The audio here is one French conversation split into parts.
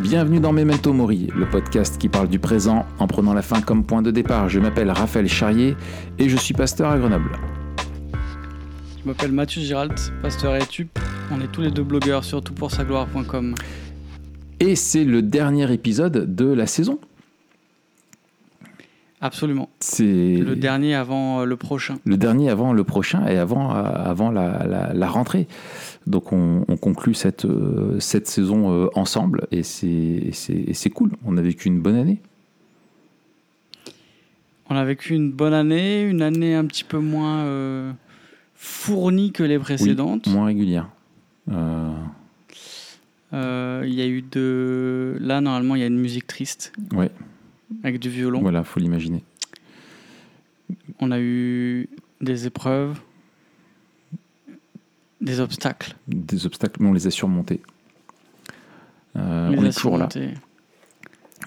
Bienvenue dans Memento Mori, le podcast qui parle du présent en prenant la fin comme point de départ. Je m'appelle Raphaël Charrier et je suis pasteur à Grenoble. Je m'appelle Mathieu Giralt, pasteur à Etup. On est tous les deux blogueurs sur toutpoursagloire.com. Et c'est le dernier épisode de la saison. Absolument. C'est Le dernier avant euh, le prochain. le dernier avant le prochain et avant, euh, avant la, la- la rentrée. Donc on, on conclut cette, euh, cette saison ensemble et c'est- cool. On a vécu une bonne année. On a vécu une bonne année, une année un petit peu moins euh, fournie que les précédentes. Moins régulière. Euh, Euh, Il y a eu de. Là, normalement, il y a une musique triste ouais, avec du violon. voilà, faut l'imaginer. On a eu des épreuves, des obstacles. Des obstacles, mais on les a surmontés. Euh, on est toujours là.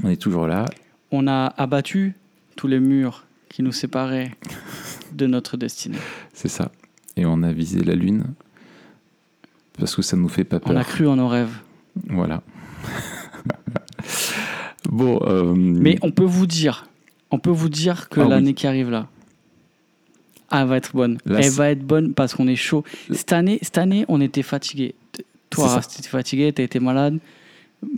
On est toujours là. On a abattu tous les murs qui nous séparaient de notre destinée. C'est ça. Et on a visé la lune parce que ça nous fait pas peur. On a cru en nos rêves. Voilà. bon. euh, Mais on peut vous dire, on peut vous dire que Ah oui. l'année qui arrive là, elle va être bonne. Là, elle va être bonne parce qu'on est chaud. Cette année, cette année, on était fatigué. Toi, tu étais fatigué, tu été malade.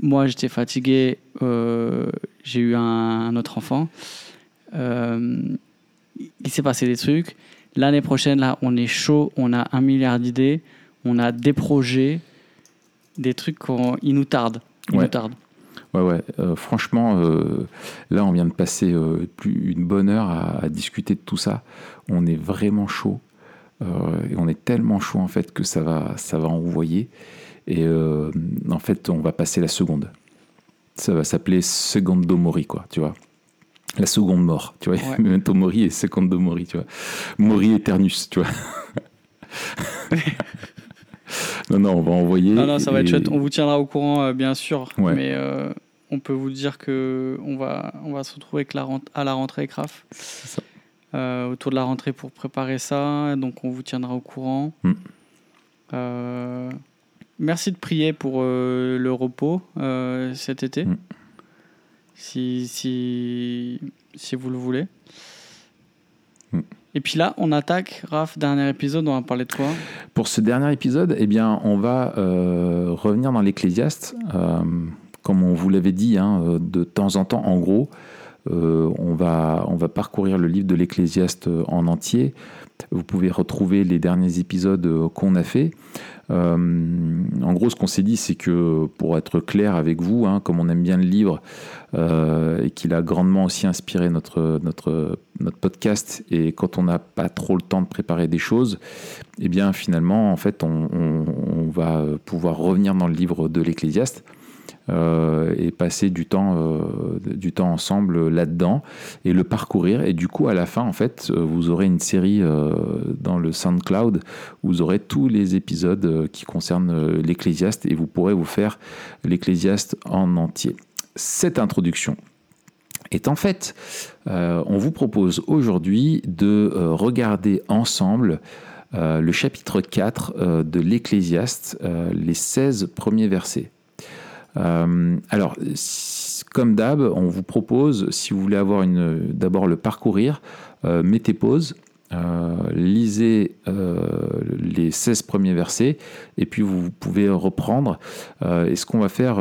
Moi, j'étais fatigué. euh, J'ai eu un, un autre enfant. Euh, il s'est passé des trucs. L'année prochaine, là, on est chaud. On a un milliard d'idées. On a des projets, des trucs ils nous tardent. Ils Ouais. nous tardent. Ouais, ouais. euh, franchement, euh, là, on vient de passer euh, plus une bonne heure à, à discuter de tout ça. On est vraiment chaud. Et on est tellement chaud, en fait, que ça va, ça va envoyer. Et en fait, on va passer la seconde. Ça va s'appeler Secondo Mori, quoi, tu vois. La seconde mort, tu vois. Ouais. Memento Mori et Secondo Mori, tu vois. Mori Eternus, tu vois. non, non, on va envoyer. Non, non, ça va être et- chouette. On vous tiendra au courant, euh, bien sûr. Ouais. Mais euh, on peut vous dire que on va, on va se retrouver avec la rent- à la rentrée Raph. ça. Euh, autour de la rentrée pour préparer ça. Donc, on vous tiendra au courant. Mm. Merci de prier pour le repos cet été. Mm. Si, si, si vous le voulez. Mm. Et puis là, on attaque, Raph, dernier épisode, on va parler de quoi? Pour ce dernier épisode, eh bien, on va euh, revenir dans l'Ecclésiaste. Euh, comme on vous l'avait dit, hein, euh, de temps en temps, en gros, on, va, on va parcourir le livre de l'Ecclésiaste en entier. Vous pouvez retrouver les derniers épisodes qu'on a fait. Euh, en gros, ce qu'on s'est dit, c'est que pour être clair avec vous, hein, comme on aime bien le livre euh, et qu'il a grandement aussi inspiré notre, podcast, et quand on n'a pas trop le temps de préparer des choses, eh bien finalement, en fait, on va pouvoir revenir dans le livre de l'Ecclésiaste euh, et passer du temps, euh, du temps ensemble là-dedans et le parcourir. Et du coup, à la fin, en fait, euh, vous aurez une série dans le SoundCloud où vous aurez tous les épisodes qui concernent l'Ecclésiaste et vous pourrez vous faire l'Ecclésiaste en entier. Cette introduction est en fait, on vous propose aujourd'hui de regarder ensemble le chapitre 4 euh, de l'Ecclésiaste, les 16 premiers versets. Euh, alors, comme d'hab, on vous propose, si vous voulez avoir une, d'abord le parcourir, euh, mettez pause, euh, lisez les 16 premiers versets, et puis vous pouvez reprendre. Et ce qu'on va faire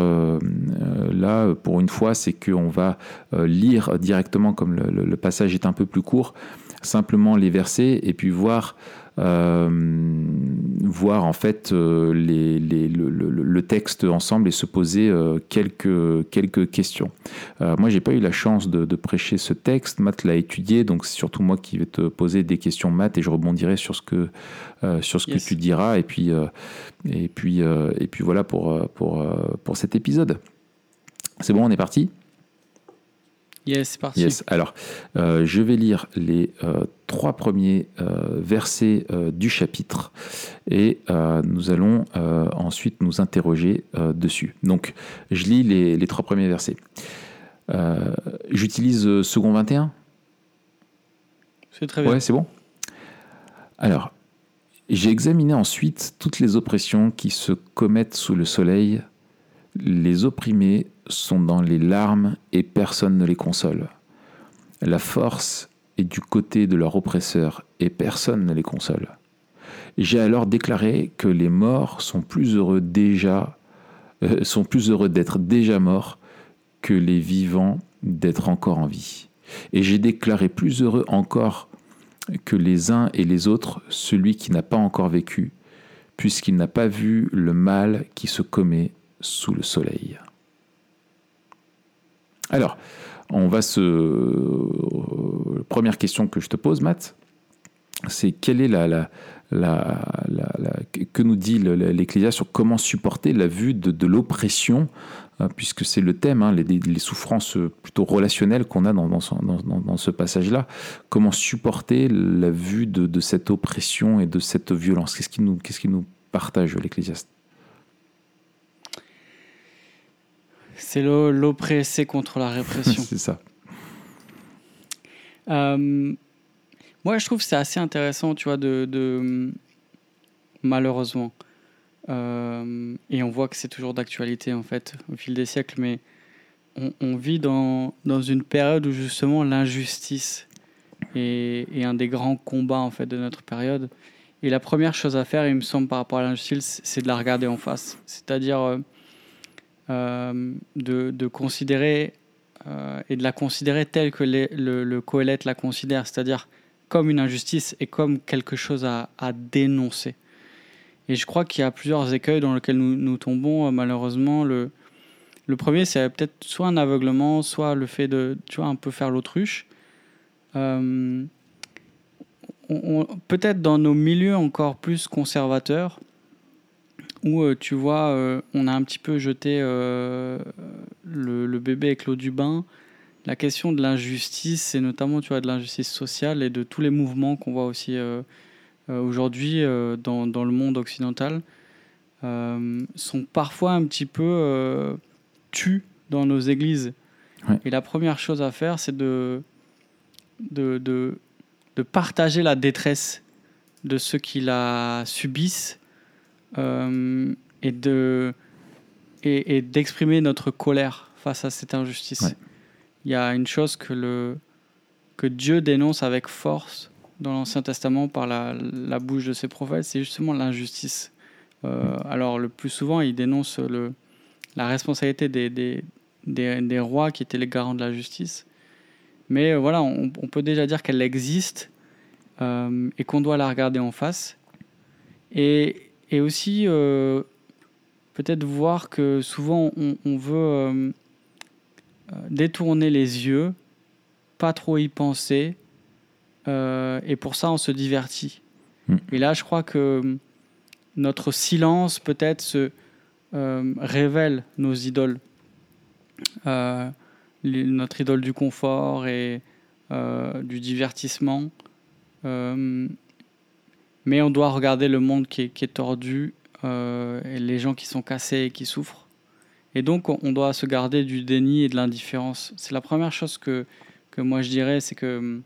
là, pour une fois, c'est qu'on va lire directement, comme le, passage est un peu plus court, simplement les versets, et puis voir voir en fait euh, les, les- le, le- le texte ensemble et se poser euh, quelques, quelques questions. Euh, moi, j'ai pas eu la chance de, de prêcher ce texte. Matt l'a étudié, donc c'est surtout moi qui vais te poser des questions, Matt, et je rebondirai sur ce que, euh, sur ce Yes. que tu diras. Et puis, euh, et puis, euh, et puis voilà pour, euh, pour, euh, pour cet épisode. C'est bon, on est parti? Yes, c'est parti. Yes. Alors, euh, je vais lire les euh, trois premiers euh, versets du chapitre et nous allons ensuite nous interroger dessus. Donc, je lis les, les trois premiers versets. J'utilise second 21 C'est très bien. Ouais, c'est bon. Alors, j'ai examiné ensuite toutes les oppressions qui se commettent sous le soleil. Les opprimés sont dans les larmes et personne ne les console. La force est du côté de leur oppresseur et personne ne les console. J'ai alors déclaré que les morts sont plus heureux déjà, euh, sont plus heureux d'être déjà morts que les vivants d'être encore en vie. Et j'ai déclaré plus heureux encore que les uns et les autres celui qui n'a pas encore vécu, puisqu'il n'a pas vu le mal qui se commet sous le soleil. Alors, on va se. Première question que je te pose, Matt, c'est quelle est la, la, la, que nous dit l'Ecclésiaste sur comment supporter la vue de, l'oppression, hein, puisque c'est le thème, hein, les, souffrances plutôt relationnelles qu'on a dans, ce passage-là. Comment supporter la vue de, cette oppression et de cette violence? Qu'est-ce qui nous, qu'est-ce nous partage l'Ecclésiaste? C'est l'oppressé contre la répression. c'est ça. Euh, moi, je trouve que c'est assez intéressant, tu vois, de, malheureusement. Euh, et on voit que c'est toujours d'actualité, en fait, au fil des siècles, mais on, vit dans, dans, une période où justement l'injustice est, est, un des grands combats, en fait, de notre période. Et la première chose à faire, il me semble, par rapport à l'injustice, c'est de la regarder en face. C'est-à-dire euh, de, de, considérer et de la considérer telle que le, le la considère, c'est-à-dire comme une injustice et comme quelque chose à, dénoncer. Et je crois qu'il y a plusieurs écueils dans lesquels nous, nous tombons, euh, malheureusement. Le, le premier, c'est peut-être soit un aveuglement, soit le fait de, tu vois, un peu faire l'autruche. Euh, peut-être dans nos milieux encore plus conservateurs, où euh, tu vois, on a un petit peu jeté le, le, bébé avec l'eau du bain, la question de l'injustice, et notamment tu vois, de l'injustice sociale et de tous les mouvements qu'on voit aussi euh, euh, aujourd'hui euh, dans, dans, le monde occidental, sont parfois un petit peu tus dans nos églises. Et la première chose à faire, c'est de, de, de, de, partager la détresse de ceux qui la subissent et de et, et d'exprimer notre colère face à cette injustice il y a une chose que, le, que Dieu dénonce avec force dans l'Ancien Testament par la, la, bouche de ses prophètes, c'est justement l'injustice. Euh, alors le plus souvent, il dénonce le, la responsabilité des, des, des, rois qui étaient les garants de la justice. Mais euh, voilà, on, peut déjà dire qu'elle existe euh, et qu'on doit la regarder en face. Et, et aussi, peut-être voir que souvent on, on veut euh, détourner les yeux, pas trop y penser, euh, et pour ça on se divertit. Hmm. Et là, je crois que notre silence peut-être se euh, révèle nos idoles, notre idole du confort et du divertissement. Mais on doit regarder le monde qui est, qui est tordu et les gens qui sont cassés et qui souffrent. Et donc, on doit se garder du déni et de l'indifférence. C'est la première chose que, que moi je dirais, c'est que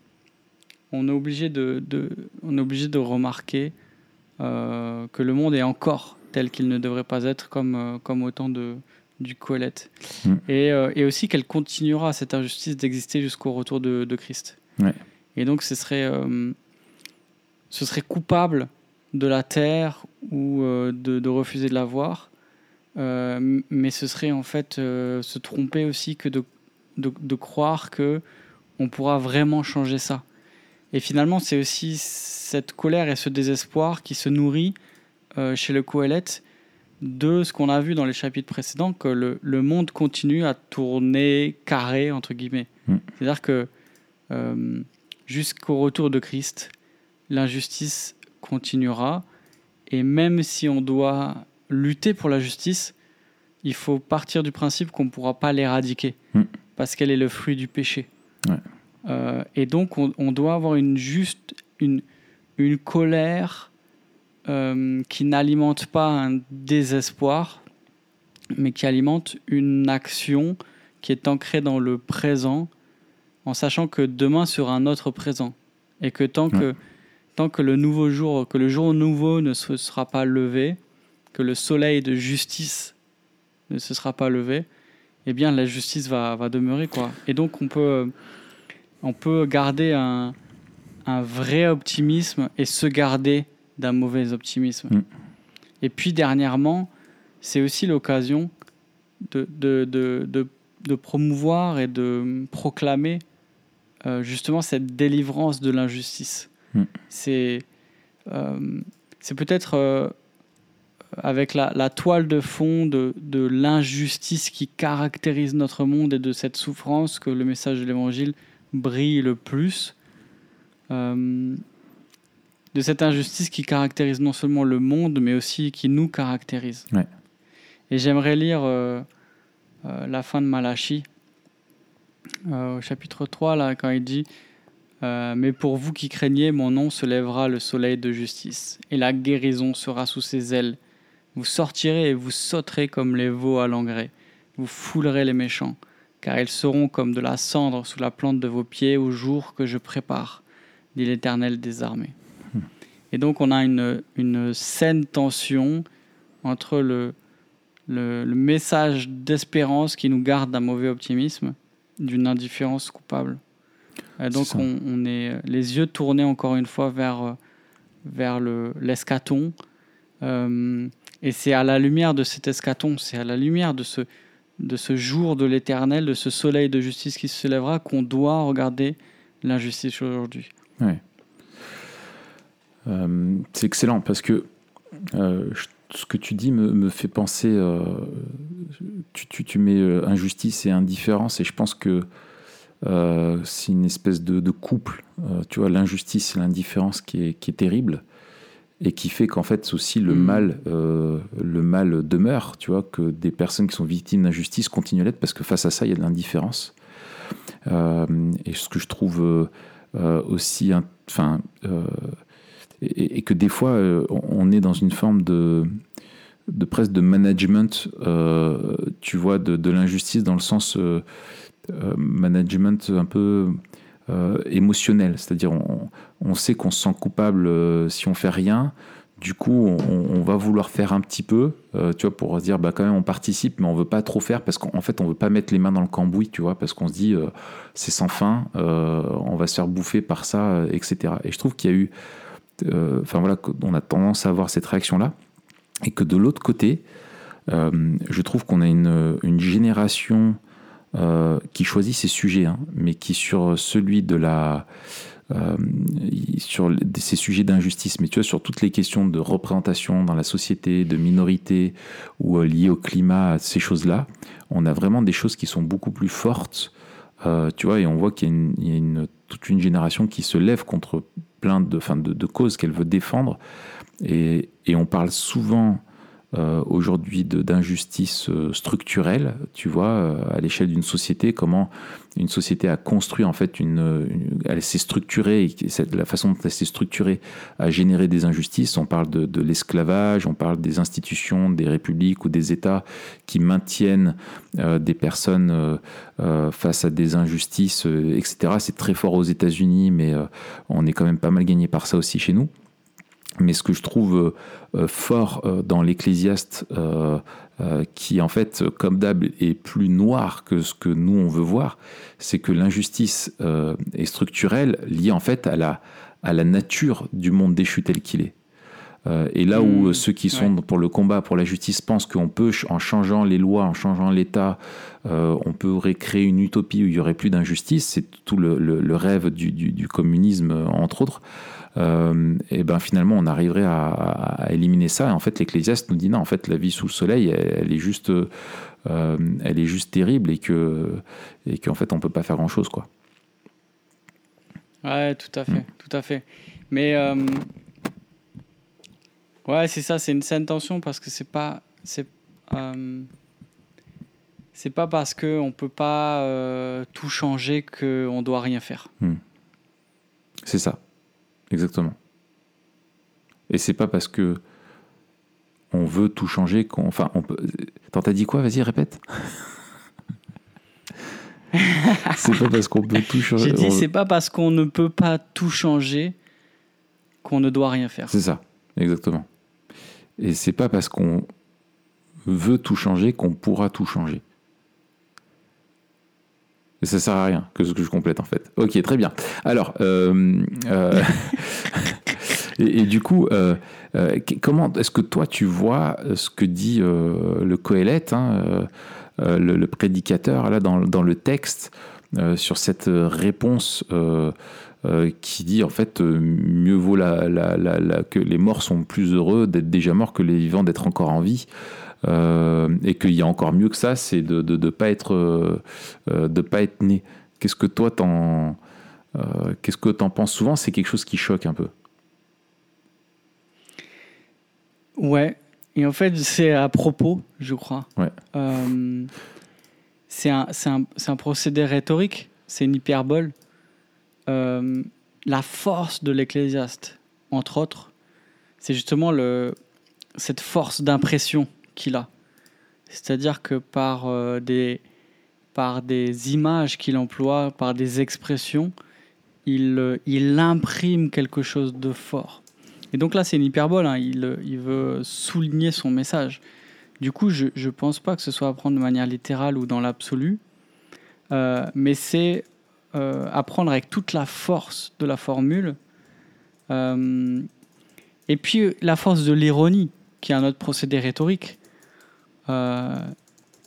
on est obligé de, de on est obligé de remarquer euh, que le monde est encore tel qu'il ne devrait pas être, comme, euh, comme au temps de, du Colette. Mm. Et, euh, et, aussi qu'elle continuera, cette injustice, d'exister jusqu'au retour de, de Christ. Et donc, ce serait, ce serait coupable de la terre ou de, de, refuser de la voir euh, mais ce serait en fait euh, se tromper aussi que de, de, croire que on pourra vraiment changer ça. Et finalement, c'est aussi cette colère et ce désespoir qui se nourrit euh, chez le Coëlette de ce qu'on a vu dans les chapitres précédents, que le, le monde continue à tourner carré, entre guillemets. Mm. C'est-à-dire que jusqu'au retour de Christ, l'injustice continuera, et même si on doit lutter pour la justice, il faut partir du principe qu'on ne pourra pas l'éradiquer mm. parce qu'elle est le fruit du péché. Euh, et donc, on, doit avoir une juste une, une colère euh, qui n'alimente pas un désespoir, mais qui alimente une action qui est ancrée dans le présent, en sachant que demain sera un autre présent, et que tant que tant que le nouveau jour, que le jour nouveau ne se sera pas levé, que le soleil de justice ne se sera pas levé, eh bien la justice va, va demeurer quoi. Et donc on peut on peut garder un, un vrai optimisme et se garder d'un mauvais optimisme. Mm. Et puis dernièrement, c'est aussi l'occasion de, de, de, de, de promouvoir et de proclamer euh, justement cette délivrance de l'injustice. Mm. C'est euh, c'est peut-être euh, avec la, la toile de fond de, de l'injustice qui caractérise notre monde et de cette souffrance que le message de l'Évangile brille le plus. Euh, de cette injustice qui caractérise non seulement le monde, mais aussi qui nous caractérise. Ouais. Et j'aimerais lire euh, euh, la fin de Malachi, euh, au chapitre 3, là, quand il dit euh, Mais pour vous qui craignez, mon nom se lèvera le soleil de justice, et la guérison sera sous ses ailes. Vous sortirez et vous sauterez comme les veaux à l'engrais. Vous foulerez les méchants, car ils seront comme de la cendre sous la plante de vos pieds au jour que je prépare, dit l'Éternel des armées. Et donc on a une, une saine tension entre le, le, le message d'espérance qui nous garde d'un mauvais optimisme, d'une indifférence coupable. Et donc C'est ça. on, on est les yeux tournés encore une fois vers, euh, vers le- l'escaton. Euh, et c'est à la lumière de cet escaton, c'est à la lumière de ce, de ce jour de l'éternel, de ce soleil de justice qui se lèvera, qu'on doit regarder l'injustice aujourd'hui. Ouais. Euh, c'est excellent parce que euh, ce que tu dis me, me fait penser. euh, tu, tu- tu mets euh, injustice et indifférence, et je pense que euh, c'est une espèce de, de couple. euh, tu vois, l'injustice et l'indifférence qui est, qui est terrible et qui fait qu'en fait aussi le Mm. mal euh, le mal demeure tu vois que des personnes qui sont victimes d'injustice continuent à l'être parce que face à ça il y a de l'indifférence et ce que je trouve aussi enfin et, et que des fois on est dans une forme de de presque de management tu vois de, de l'injustice dans le sens management un peu euh, émotionnel. C'est-à-dire on, on sait qu'on se sent coupable euh, si on fait rien. Du coup on, va vouloir faire un petit peu euh, tu vois pour se dire bah quand même on participe mais on veut pas trop faire parce qu'en en fait on veut pas mettre les mains dans le cambouis tu vois parce qu'on se dit euh, c'est sans fin euh, on va se faire bouffer par ça euh, etc et je trouve qu'il y a eu euh, enfin voilà on a tendance à avoir cette réaction là et que de l'autre côté euh, je trouve qu'on a une, une génération euh, qui choisit ses sujets, hein, mais qui sur celui de la euh, sur ces sujets d'injustice, mais tu vois sur toutes les questions de représentation dans la société, de minorité ou euh, liées au climat, ces choses-là, on a vraiment des choses qui sont beaucoup plus fortes, tu vois, et on voit qu'il y a une- toute une génération qui se lève contre plein de, enfin, de, de causes qu'elle veut défendre, et, et on parle souvent euh, aujourd'hui d'injustice euh, structurelle, tu vois, euh, à l'échelle d'une société, comment une société a construit en fait une, elle s'est structurée, et la façon dont elle s'est structurée a généré des injustices. On parle de, l'esclavage, on parle des institutions, des républiques ou des États qui maintiennent des personnes face à des injustices, etc. C'est très fort aux États-Unis, mais on est quand même pas mal gagné par ça aussi chez nous. Mais ce que je trouve euh, euh, fort euh, dans l'Ecclésiaste, qui en fait, comme d'hab, est plus noir que ce que nous on veut voir, c'est que l'injustice est structurelle, liée en fait à la, à la nature du monde déchu tel qu'il est. Et là où Mmh, ceux qui sont ouais. pour le combat, pour la justice, pensent qu'on peut, en changeant les lois, en changeant l'État, euh, on pourrait créer une utopie où il y aurait plus d'injustice, c'est tout le, le- le rêve du, du- du communisme, entre autres. Euh, et ben finalement, on arriverait à, à éliminer ça. Et en fait, l'Ecclésiaste nous dit non, en fait, la vie sous le soleil, elle, elle est juste, euh, elle est juste terrible et que, et qu'en fait, on peut pas faire grand chose, quoi. Ouais, tout à fait, tout à fait. Mais euh, ouais, c'est ça, c'est une saine tension parce que c'est pas, c'est, euh, c'est pas parce que on peut pas euh, tout changer que on doit rien faire. C'est ça, exactement. Et c'est pas parce que on veut tout changer qu'on, enfin, on peut. Attends, t'as dit quoi? Vas-y, répète. c'est pas parce qu'on peut tout changer. J'ai dit, on- c'est pas parce qu'on ne peut pas tout changer qu'on ne doit rien faire. C'est ça, exactement. Et c'est pas parce qu'on veut tout changer qu'on pourra tout changer. Ça sert à rien que ce que je complète en fait. Ok, très bien. Alors, euh, euh, et, du coup, euh, comment est-ce que toi tu vois ce que dit le Coëlette, hein, le, prédicateur là dans, le texte sur cette réponse qui dit en fait mieux vaut la, la, que les morts sont plus heureux d'être déjà morts que les vivants d'être encore en vie. Euh, et qu'il y a encore mieux que ça, c'est de ne de, pas, être, euh, euh, de pas être né. Qu'est-ce que toi t'en qu'est-ce que t'en penses souvent? C'est quelque chose qui choque un peu. Ouais, et en fait c'est à propos, je crois. Ouais. c'est un, un, un, procédé rhétorique, c'est une hyperbole. la force de l'ecclésiaste, entre autres, c'est justement le, cette force d'impression qu'il a. C'est-à-dire que par, euh, des, par des images qu'il emploie, par des expressions, il, euh, il imprime quelque chose de fort. Et donc là, c'est une hyperbole, hein. il, il, veut souligner son message. Du coup, je ne pense pas que ce soit à prendre de manière littérale ou dans l'absolu, euh, mais c'est apprendre avec toute la force de la formule, et puis la force de l'ironie, qui est un autre procédé rhétorique. Euh,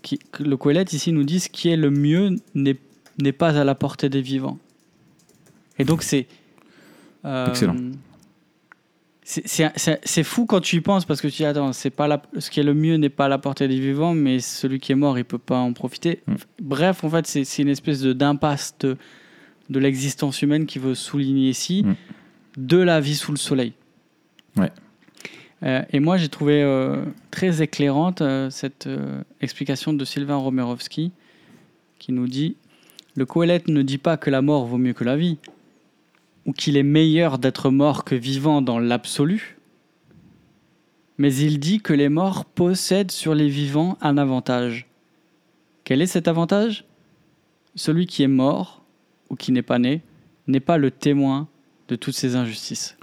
qui, le Coëlette ici nous dit ce qui est le mieux n'est pas à la portée des vivants. Et donc c'est... Euh, Excellent. C'est fou quand tu y penses parce que tu dis attends, c'est pas la, ce qui est le mieux n'est pas à la portée des vivants, mais celui qui est mort, il peut pas en profiter. Mm. Bref, en fait, c'est une espèce d'impasse de, de l'existence humaine qui veut souligner ici mm. de la vie sous le soleil. Ouais. Euh, et moi, j'ai trouvé euh, très éclairante euh, cette explication de Sylvain Romerovski qui nous dit Le Coëlette ne dit pas que la mort vaut mieux que la vie, ou qu'il est meilleur d'être mort que vivant dans l'absolu, mais il dit que les morts possèdent sur les vivants un avantage. Quel est cet avantage? Celui qui est mort, ou qui n'est pas né, n'est pas le témoin de toutes ces injustices.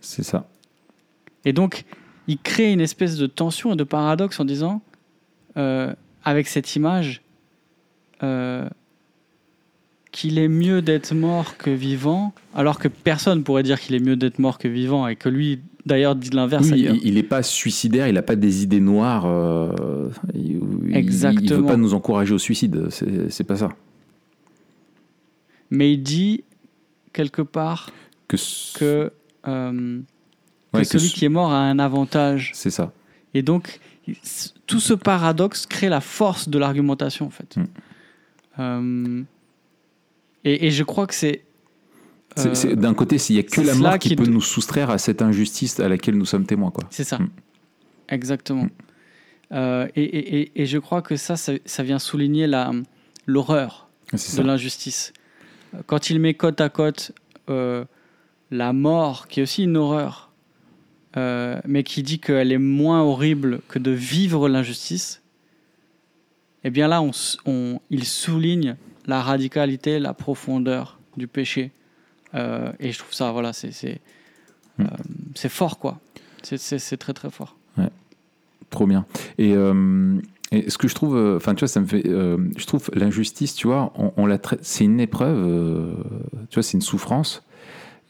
C'est ça. Et donc, il crée une espèce de tension et de paradoxe en disant, euh, avec cette image, euh, qu'il est mieux d'être mort que vivant, alors que personne pourrait dire qu'il est mieux d'être mort que vivant, et que lui, d'ailleurs, dit l'inverse. il n'est pas suicidaire, il n'a pas des idées noires. Euh, Exactement. Il ne veut pas nous encourager au suicide, c'est pas ça. Mais il dit, quelque part, que... que celui qui est mort a un avantage. C'est ça. Et donc, tout ce paradoxe crée la force de l'argumentation, en fait. Mm. Euh, et, je crois que c'est. Euh, d'un côté, s'il n'y a que la mort qui, peut nous soustraire à cette injustice à laquelle nous sommes témoins. C'est ça. Mm. Exactement. Mm. Euh, et, et, je crois que ça, ça, vient souligner l'horreur de l'injustice. Quand il met côte à côte la mort, qui est aussi une horreur, euh, mais qui dit qu'elle est moins horrible que de vivre l'injustice, eh bien là, on, il souligne la radicalité, la profondeur du péché. Euh, et je trouve ça, voilà, c'est hmm. euh, fort, quoi. C'est très, très fort. Ouais. Trop bien. Et, et, ce que je trouve, enfin, tu vois, ça me fait. je trouve l'injustice, tu vois, on, on la c'est une épreuve, tu vois, c'est une souffrance.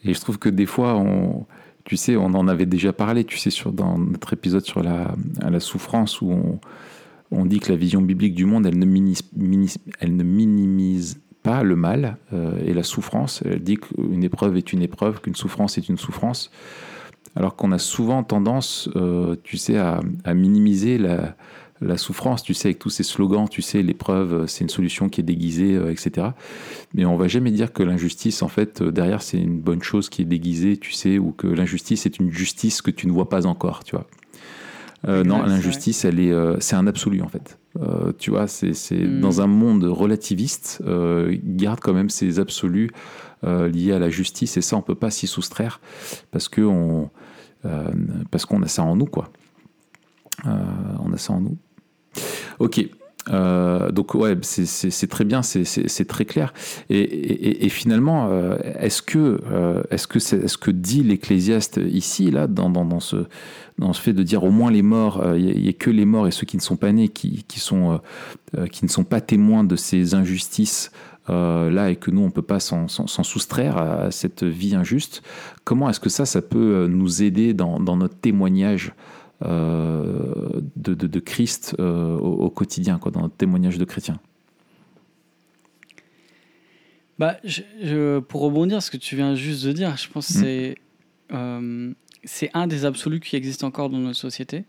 Et je trouve que des fois, on tu sais, on en avait déjà parlé, tu sais, sur, dans notre épisode sur la, la souffrance, où on, on, dit que la vision biblique du monde, elle ne minimise, elle ne minimise pas le mal euh, et la souffrance. Elle dit qu'une épreuve est une épreuve, qu'une souffrance est une souffrance. Alors qu'on a souvent tendance, euh, tu sais, à, à minimiser la, la souffrance, tu sais, avec tous ces slogans, tu sais, l'épreuve, euh, c'est une solution qui est déguisée, euh, etc. Mais on va jamais dire que l'injustice, en fait, euh, derrière, c'est une bonne chose qui est déguisée, tu sais, ou que l'injustice est une justice que tu ne vois pas encore, tu vois. non, l'injustice, elle est, c'est un absolu, en fait. tu vois, c'est, hmm. dans un monde relativiste, garde quand même ces absolus liés à la justice, et ça, on peut pas s'y soustraire parce que on, parce qu'on a ça en nous, quoi. on a ça en nous. Ok. Euh, donc ouais, c'est très bien, c'est très clair. Et, finalement, euh, est-ce que, euh, est-ce que, ce que dit l'Ecclésiaste ici, là, dans, dans, ce, dans ce fait de dire au moins les morts, il n'y a, que les morts et ceux qui ne sont pas nés, qui, qui, sont, qui ne sont pas témoins de ces injustices là et que nous, on peut pas s'en soustraire à cette vie injuste, comment est-ce que ça, ça peut nous aider dans, notre témoignage de, de, Christ au, quotidien, quoi, dans notre témoignage de chrétien bah, je, pour rebondir ce que tu viens juste de dire, je pense que mm. c'est c'est un des absolus qui existe encore dans notre société.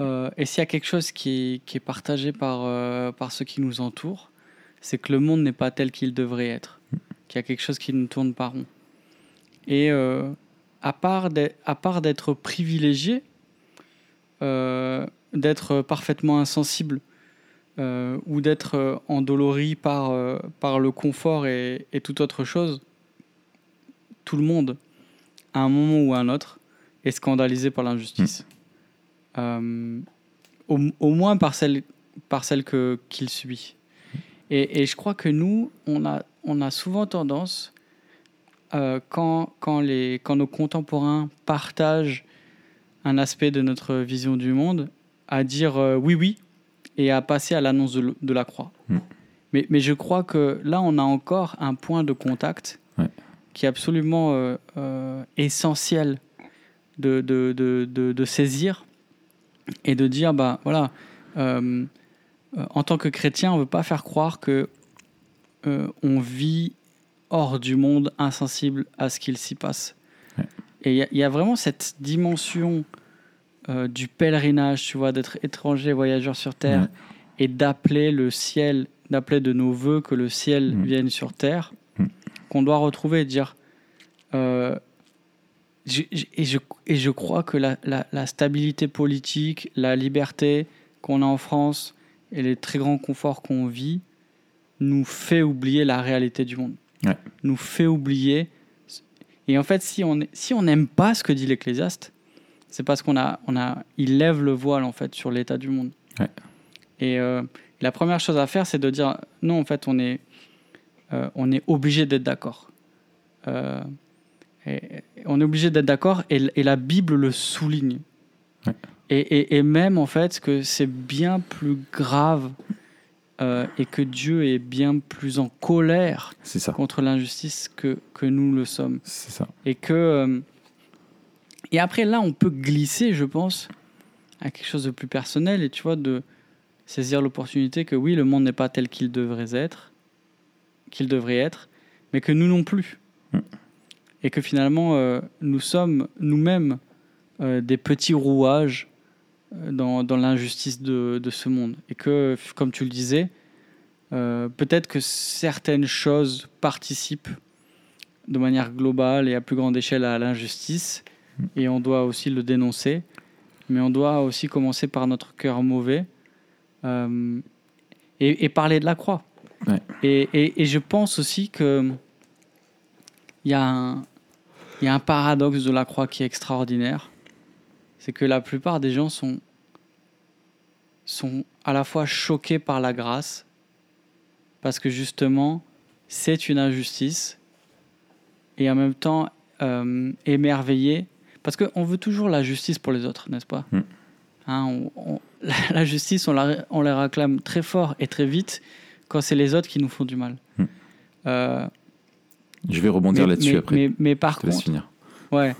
Euh, et s'il y a quelque chose qui, qui est partagé par, euh, par ceux qui nous entourent, c'est que le monde n'est pas tel qu'il devrait être, qu'il y a quelque chose qui ne tourne pas rond. Et euh, à part d'être privilégié, d'être parfaitement insensible, ou d'être endolori par, par le confort et, et toute autre chose, tout le monde, à un moment ou à un autre, est scandalisé par l'injustice. Euh, au, moins par celle, par celle que, qu'il subit. Et, et, je crois que nous, on a, on a souvent tendance, euh, quand, quand, les, quand nos contemporains partagent un aspect de notre vision du monde, à dire euh, oui, oui, et à passer à l'annonce de, de la croix. Hmm. Mais, mais, je crois que là, on a encore un point de contact qui est absolument euh, euh, essentiel de, de, de, de, saisir et de dire, bah voilà, en tant que chrétien, on ne veut pas faire croire que on vit hors du monde, insensible à ce qu'il s'y passe. Et il y, a vraiment cette dimension du pèlerinage, tu vois, d'être étranger, voyageur sur Terre, et d'appeler le ciel, d'appeler de nos voeux que le ciel vienne sur Terre qu'on doit retrouver et dire. Euh, et, je, et je crois que la, la, stabilité politique, la liberté qu'on a en France et les très grands conforts qu'on vit nous fait oublier la réalité du monde. Nous fait oublier. Et en fait, si on si on n'aime pas ce que dit l'Ecclésiaste, c'est parce qu'on a on a il lève le voile en fait sur l'état du monde. Et euh, la première chose à faire, c'est de dire non, en fait, on est euh, on est obligé d'être d'accord. Euh, on est obligé d'être d'accord et, la Bible le souligne. Et, même en fait que c'est bien plus grave euh, et que Dieu est bien plus en colère contre l'injustice que, que nous le sommes. Ça. Et que et après là on peut glisser, je pense, à quelque chose de plus personnel et tu vois de saisir l'opportunité que oui le monde n'est pas tel qu'il devrait être qu'il devrait être, mais que nous non plus. Mm. Et que finalement, euh, nous sommes nous-mêmes euh, des petits rouages euh, dans, dans l'injustice de, de, ce monde. Et que, comme tu le disais, peut-être que certaines choses participent de manière globale et à plus grande échelle à l'injustice, mm. et on doit aussi le dénoncer, mais on doit aussi commencer par notre cœur mauvais et, et, parler de la croix. Et, et, je pense aussi que il y, y a un paradoxe de la croix qui est extraordinaire. C'est que la plupart des gens sont, sont à la fois choqués par la grâce, parce que justement, c'est une injustice, et en même temps euh, émerveillés, parce qu'on veut toujours la justice pour les autres, n'est-ce pas? Mm. hein, la, justice, on la, on la réclame très fort et très vite, quand c'est les autres qui nous font du mal. Hmm. Euh, je vais rebondir là-dessus après. Mais, mais par contre, finir. ouais.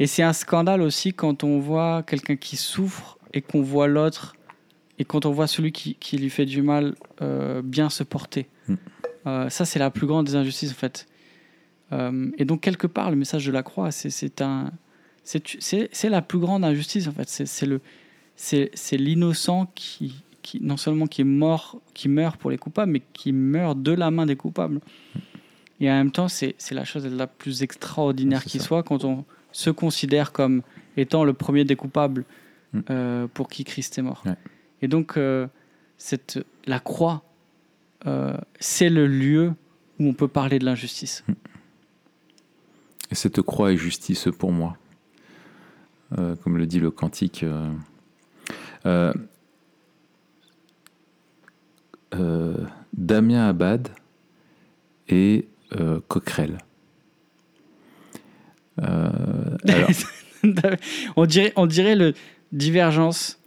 Et, c'est un scandale aussi quand on voit quelqu'un qui souffre et qu'on voit l'autre et quand on voit celui qui, qui lui fait du mal euh, bien se porter. Hmm. Euh, ça, c'est la plus grande des injustices en fait. et donc quelque part, le message de la croix, c'est un, c'est la plus grande injustice en fait. C'est l'innocent qui qui, non seulement qui est mort, qui meurt pour les coupables, mais qui meurt de la main des coupables. Et en même temps, c'est la chose la plus extraordinaire qui soit quand on se considère comme étant le premier des coupables mm. euh, pour qui Christ est mort. Et donc, euh, cette, la croix, euh, c'est le lieu où on peut parler de l'injustice. Mm. Et cette croix est justice pour moi, comme le dit le cantique. Damien Abad et Coquerel. Euh, on, dirait, on dirait le divergence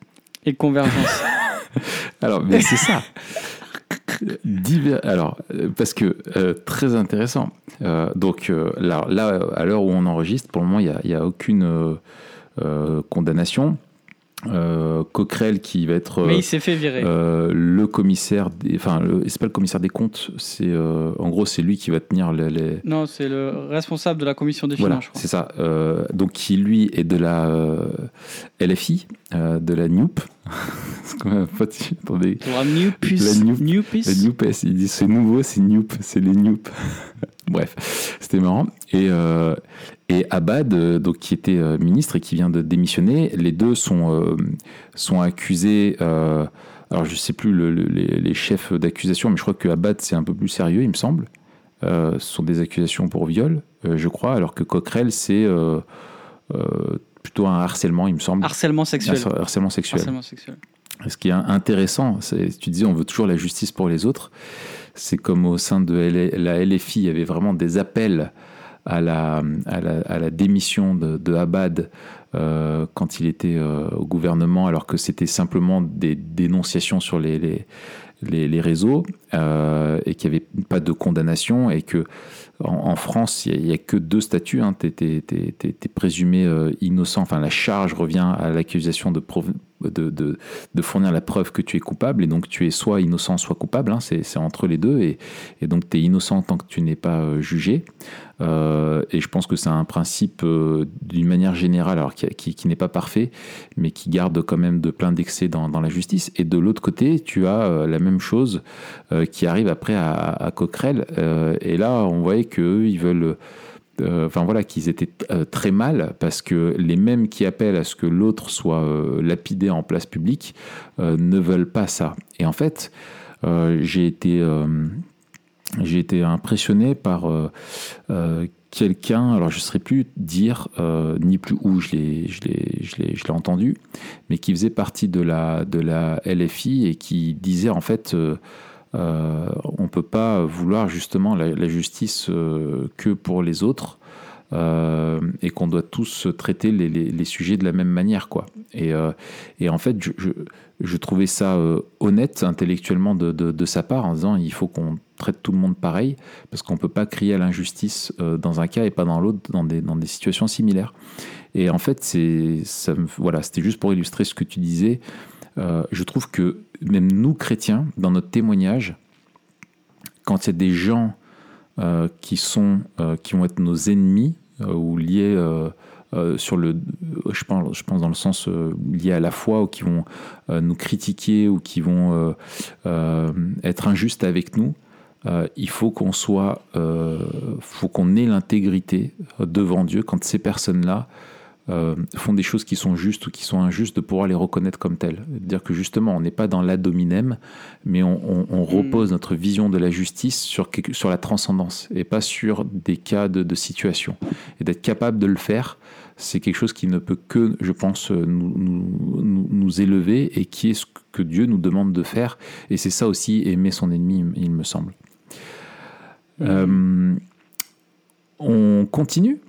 et convergence. alors, mais c'est ça. Alors, parce que euh, très intéressant. Euh, donc euh, là, là, à l'heure où on enregistre, pour le moment, il n'y a, aucune condamnation. Euh, Coquerel qui va être Mais euh, il s'est fait virer. euh, le commissaire, des, enfin, c'est pas le commissaire des comptes, c'est en gros c'est lui qui va tenir les, les- Non, c'est le responsable de la commission des voilà, finances, c'est ça. Donc qui lui est de la LFI, de la NUP. Attendez, new puce. La new la. NUPES, il dit c'est nouveau, c'est NUP, c'est les NUP. Bref, c'était marrant. Et, et Abad, euh, donc, qui était euh, ministre et qui vient de démissionner, les deux sont, euh, sont accusés. alors, je sais plus le- le- les, les chefs d'accusation, mais je crois que Abad, c'est un peu plus sérieux, il me semble. Euh, ce sont des accusations pour viol, euh, je crois, alors que Coquerel, c'est euh, plutôt un harcèlement, il me semble. Harcèlement sexuel. Harcè- harcèlement sexuel. Harcèlement sexuel. Ce qui est intéressant, c'est, tu disais, on veut toujours la justice pour les autres. C'est comme au sein de la LFI, il y avait vraiment des appels à la, à la, démission de, Abad euh, quand il était euh, au gouvernement, alors que c'était simplement des dénonciations sur les, les, les, réseaux euh, et qu'il n'y avait pas de condamnation et que en, France, il n'y a, que deux statuts. Hein. Tu es, présumé innocent. Enfin, la charge revient à l'accusation de, de, fournir la preuve que tu es coupable. Et donc, tu es soit innocent, soit coupable. Hein. C'est entre les deux. Et, et donc, tu es innocent tant que tu n'es pas euh, jugé. Euh, et je pense que c'est un principe euh, d'une manière générale, alors qui, qui, n'est pas parfait, mais qui garde quand même de plein d'excès dans, dans, la justice. Et de l'autre côté, tu as la même chose qui arrive après à, à Coquerel. Et là, on voyait qu'eux, ils veulent. Euh, Enfin voilà, qu'ils étaient euh, très mal parce que les mêmes qui appellent à ce que l'autre soit euh, lapidé en place publique ne veulent pas ça. Et en fait, j'ai été j'ai été impressionné par quelqu'un, alors je ne saurais plus dire ni plus où je l'ai entendu, mais qui faisait partie de la, de la LFI et qui disait en fait euh, on ne peut pas vouloir justement la, justice euh, que pour les autres. Euh, et qu'on doit tous traiter les, sujets de la même manière. Quoi. Et, en fait, je, trouvais ça honnête intellectuellement de, sa part en disant il faut qu'on traite tout le monde pareil, parce qu'on ne peut pas crier à l'injustice dans un cas et pas dans l'autre, dans des, dans des situations similaires. Et en fait, c'est, ça me, voilà, c'était juste pour illustrer ce que tu disais. Euh, je trouve que même nous, chrétiens, dans notre témoignage, quand a des gens euh, qui, sont, euh, qui vont être nos ennemis, ou liés sur le, je pense, je pense dans le sens lié à la foi, ou qui vont nous critiquer, ou qui vont être injustes avec nous, il faut qu'on soit, faut qu'on ait l'intégrité devant Dieu quand ces personnes-là euh, font des choses qui sont justes ou qui sont injustes, de pouvoir les reconnaître comme telles. Dire que justement, on n'est pas dans l'adominem, mais on, on, on repose notre vision de la justice sur, sur la transcendance et pas sur des cas de, de situation. Et d'être capable de le faire, c'est quelque chose qui ne peut que, je pense, nous, nous, nous, élever et qui est ce que Dieu nous demande de faire. Et c'est ça aussi, aimer son ennemi, il me semble. Mmh. Euh, on continue? euh,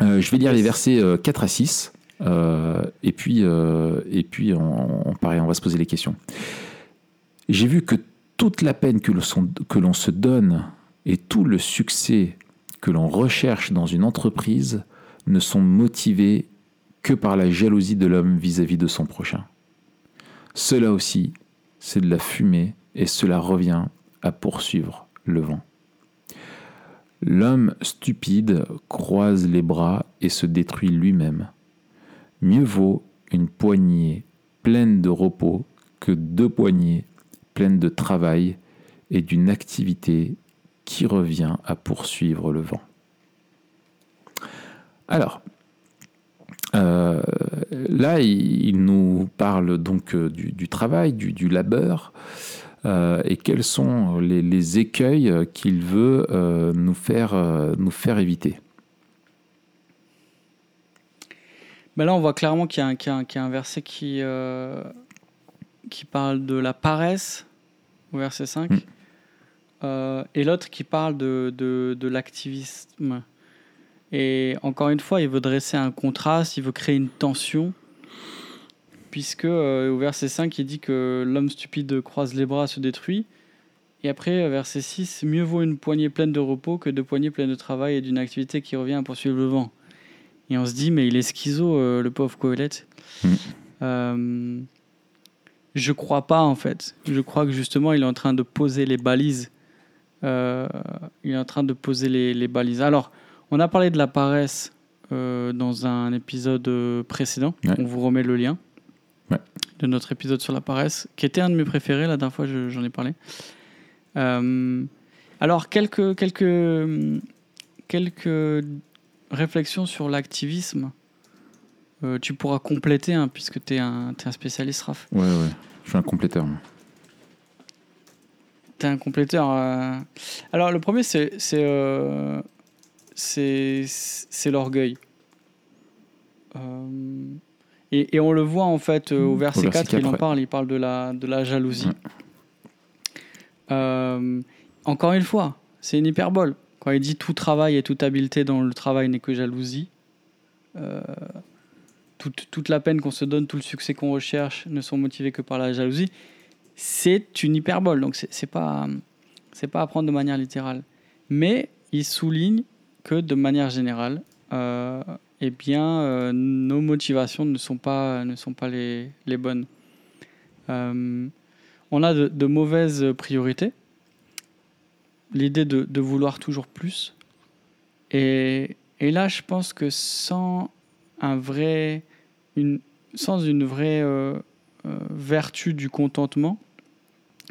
je vais lire les versets euh, 4 à 6, euh, et puis, et puis on, pareil, on va se poser les questions. J'ai vu que toute la peine que l'on se donne et tout le succès que l'on recherche dans une entreprise ne sont motivés que par la jalousie de l'homme vis-à-vis de son prochain. Cela aussi, c'est de la fumée, et cela revient à poursuivre le vent. L'homme stupide croise les bras et se détruit lui-même. Mieux vaut une poignée pleine de repos que deux poignées pleines de travail et d'une activité qui revient à poursuivre le vent. Alors, euh, là, il, nous parle donc du, du travail, du labeur. Euh, et quels sont les, les écueils qu'il veut euh, nous, faire, euh, nous faire éviter? Ben Là, on voit clairement qu'il y, qu y, qu y, a un verset qui, qui parle de la paresse, au verset 5, mm. et l'autre qui parle de, de, de l'activisme. Et encore une fois, il veut dresser un contraste, il veut créer une tension puisque euh, au verset 5, il dit que l'homme stupide croise les bras, se détruit. Et après, euh, verset 6, mieux vaut une poignée pleine de repos que deux poignées pleines de travail et d'une activité qui revient à poursuivre le vent. Et on se dit, mais il est schizo, euh, le pauvre Coelette. Mm. Euh, je crois pas, en fait. Je crois que justement, il est en train de poser les balises. Euh, il est en train de poser les, les balises. Alors, on a parlé de la paresse dans un épisode précédent. Ouais. On vous remet le lien Ouais. de notre épisode sur la paresse, qui était un de mes préférés. La dernière fois, je- j'en ai parlé. Euh, alors, quelques, quelques, quelques réflexions sur l'activisme. Euh, tu pourras compléter, hein, puisque tu es, un t'es un spécialiste, Raph. Ouais, ouais. Je suis un compléteur. moi. T'es un compléteur. euh. Alors, le premier, c'est c'est c'est c'est l'orgueil. Euh, et, et on le voit en fait euh, au verset Au verset 4, il 4, en ouais. parle, il parle de la, de la jalousie. Ouais. Euh, encore une fois, c'est une hyperbole. Quand il dit tout travail et toute habileté dans le travail n'est que jalousie, euh, toute, toute la peine qu'on se donne, tout le succès qu'on recherche ne sont motivés que par la jalousie, c'est une hyperbole. Donc c'est pas, c'est pas à prendre de manière littérale. Mais il souligne que de manière générale, eh bien, euh, nos motivations ne sont pas, ne sont pas les, les bonnes. Euh, on a de, de mauvaises priorités. L'idée de, de vouloir toujours plus. Et, et là, je pense que sans un vrai, une, sans une vraie euh, vertu du contentement,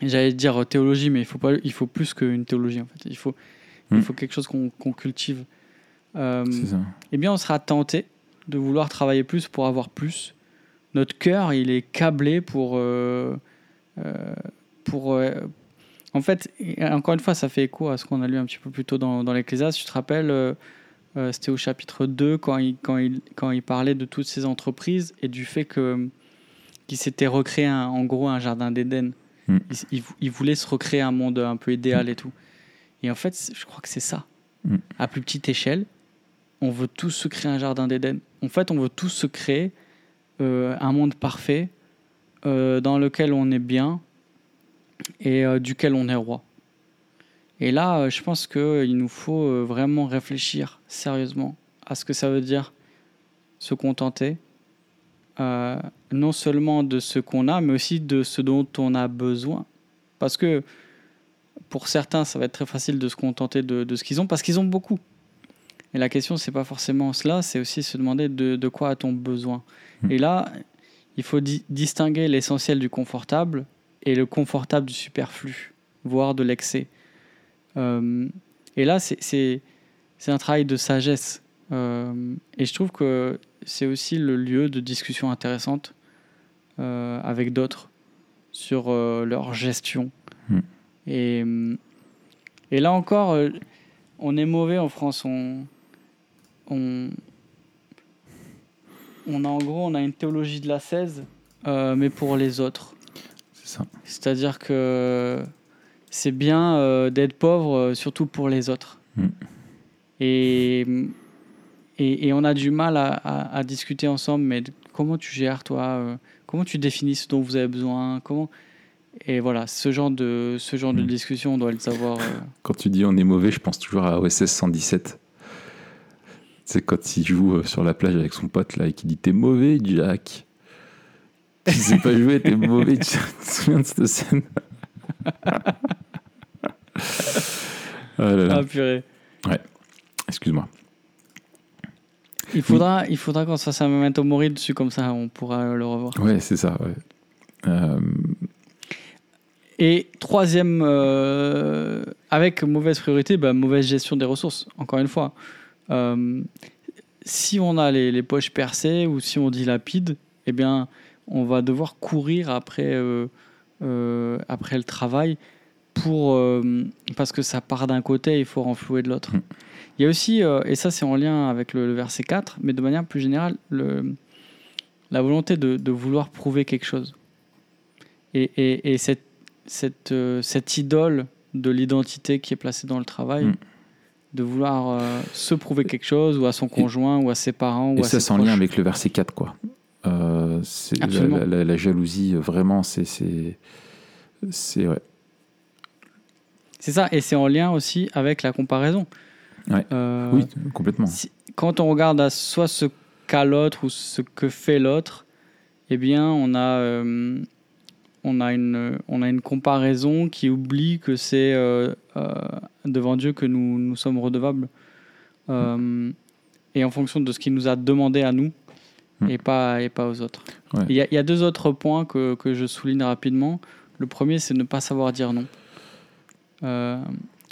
j'allais dire théologie, mais il faut, pas, il faut plus qu'une théologie en fait. Il faut, il Mm. faut quelque chose qu'on qu'on cultive. Euh, eh bien, on sera tenté de vouloir travailler plus pour avoir plus. Notre cœur, il est câblé pour. euh, euh, pour en fait, encore une fois, ça fait écho à ce qu'on a lu un petit peu plus tôt dans, dans l'Ecclésiaste. Tu te rappelles, c'était au chapitre 2 quand il, quand, il, quand il parlait de toutes ces entreprises et du fait que qu'il s'était recréé un- en gros un jardin d'Éden. Mm. Il, il, voulait se recréer un monde un peu idéal et tout. Et en fait, je crois que c'est ça. Mm. À plus petite échelle, on veut tous se créer un jardin d'Éden. En fait, on veut tous se créer euh, un monde parfait euh, dans lequel on est bien et euh, duquel on est roi. Et là, je pense qu'il nous faut vraiment réfléchir sérieusement à ce que ça veut dire se contenter, non seulement de ce qu'on a, mais aussi de ce dont on a besoin. Parce que pour certains, ça va être très facile de se contenter de ce qu'ils ont, parce qu'ils ont beaucoup. Et la question, c'est pas forcément cela, c'est aussi se demander de, de quoi a-t-on besoin. Mm. Et là, il faut di- distinguer l'essentiel du confortable et le confortable du superflu, voire de l'excès. Euh, et là, c'est- un travail de sagesse. Euh, et je trouve que c'est aussi le lieu de discussion intéressante euh, avec d'autres sur euh, leur gestion. Mm. Et, et là encore, on est mauvais en France. On, on, on a en gros, on a une théologie de la 16, euh, mais pour les autres. C'est ça. C'est-à-dire que c'est bien euh, d'être pauvre, euh, surtout pour les autres. Mm. Et, et, et on a du mal à, à- à discuter ensemble, mais comment tu gères, toi euh, Comment tu définis ce dont vous avez besoin comment... Et voilà, ce genre de, ce genre de Mm. discussion, on doit le savoir. Quand tu dis on est mauvais, je pense toujours à OSS 117. C'est quand il joue euh, sur la plage avec son pote là et qui dit T'es mauvais, Jack. Tu sais pas jouer, t'es mauvais. Tu te souviens de cette scène? Ah là là. Ah purée. Excuse-moi. Il faudra, il faudra qu'on se fasse un memento mori dessus, comme ça on pourra le revoir. Ouais, c'est ça. Ouais. Euh, Et troisième, euh, avec mauvaise priorité, bah, mauvaise gestion des ressources, encore une fois. Euh, si on a les, poches percées ou si on dilapide, eh bien, on va devoir courir après, euh, euh, après le travail pour, parce que ça part d'un côté, il faut renflouer de l'autre. Il y a aussi, et ça c'est en lien avec le, verset 4, mais de manière plus générale, le, la volonté de, vouloir prouver quelque chose. Et, et, et cette, cette idole de l'identité qui est placée dans le travail, Mm. De vouloir euh, se prouver quelque chose, ou à son conjoint, ou à ses parents, ou et à ça, c'est en lien avec le verset 4, quoi. Euh, la, jalousie, euh, vraiment, c'est. C'est. c'est- ouais. C'est ça, et c'est en lien aussi avec la comparaison. Ouais. Euh, Oui, complètement. si- quand on regarde à soit ce qu'a l'autre ou ce que fait l'autre, eh bien, on a, on, a une, on a une comparaison qui oublie que c'est euh, euh, devant Dieu que nous, nous sommes redevables. Euh, et en fonction de ce qu'il nous a demandé à nous Mm. et, pas, et pas aux autres. Ouais. Il y, a- il y a deux autres points que, que je souligne rapidement. Le premier, c'est ne pas savoir dire non.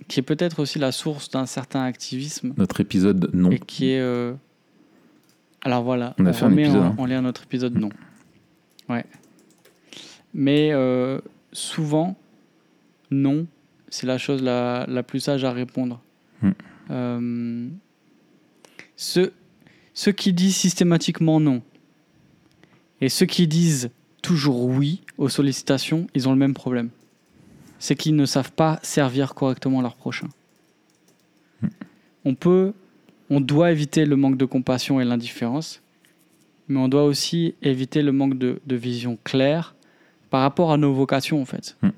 Qui est peut-être aussi la source d'un certain activisme Notre épisode non. et qui est. Alors voilà, On a fait un épisode, hein. en lien notre épisode non. Ouais. Mais euh, souvent, non, c'est la chose la, la plus sage à répondre. Hmm. Euh, ceux, ceux qui disent systématiquement non et ceux qui disent toujours oui aux sollicitations, ils ont le même problème. C'est qu'ils ne savent pas servir correctement leur prochain. On peut, on doit éviter le manque de compassion et l'indifférence, mais on doit aussi éviter le manque de, de vision claire par rapport à nos vocations en fait. Mm.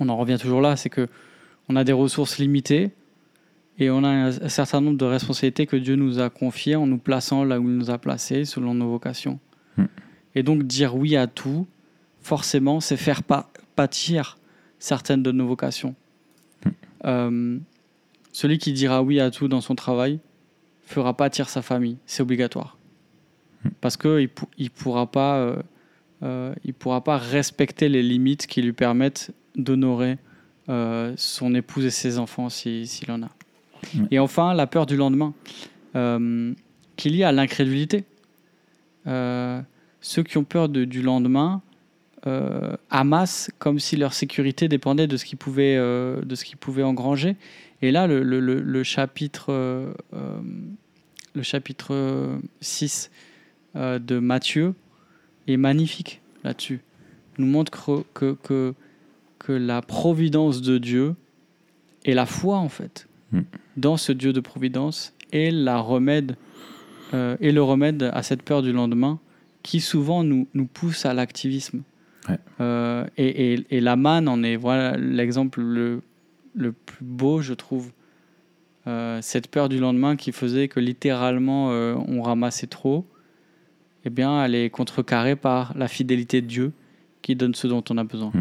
On en revient toujours là, c'est que on a des ressources limitées et on a un, certain nombre de responsabilités que Dieu nous a confiées en nous plaçant là où il nous a placés selon nos vocations. Mm. Et donc dire oui à tout, forcément, c'est faire pâtir certaines de nos vocations. Euh, celui qui dira oui à tout dans son travail fera pâtir sa famille, c'est obligatoire. Parce qu'il ne il pourra, pas, euh, euh, il pourra pas respecter les limites qui lui permettent d'honorer euh, son épouse et ses enfants si- s'il en a. Et enfin, la peur du lendemain, euh, qui est liée à l'incrédulité. Euh, ceux qui ont peur de- du lendemain amassent comme si leur sécurité dépendait de ce qu'ils pouvaient, de ce qu'ils pouvaient engranger. Et là, le, le- le- le chapitre, le chapitre 6 euh, de Matthieu est magnifique là-dessus. Il nous montre que, que, que, la providence de Dieu et la foi, en fait, Mm. dans ce Dieu de providence est, la remède, euh, est le remède à cette peur du lendemain qui souvent nous, nous pousse à l'activisme. Ouais. Euh, et, et, et la manne en est voilà l'exemple le, le plus beau, je trouve. Euh, cette peur du lendemain qui faisait que littéralement on ramassait trop, eh bien, elle est contrecarrée par la fidélité de Dieu qui donne ce dont on a besoin.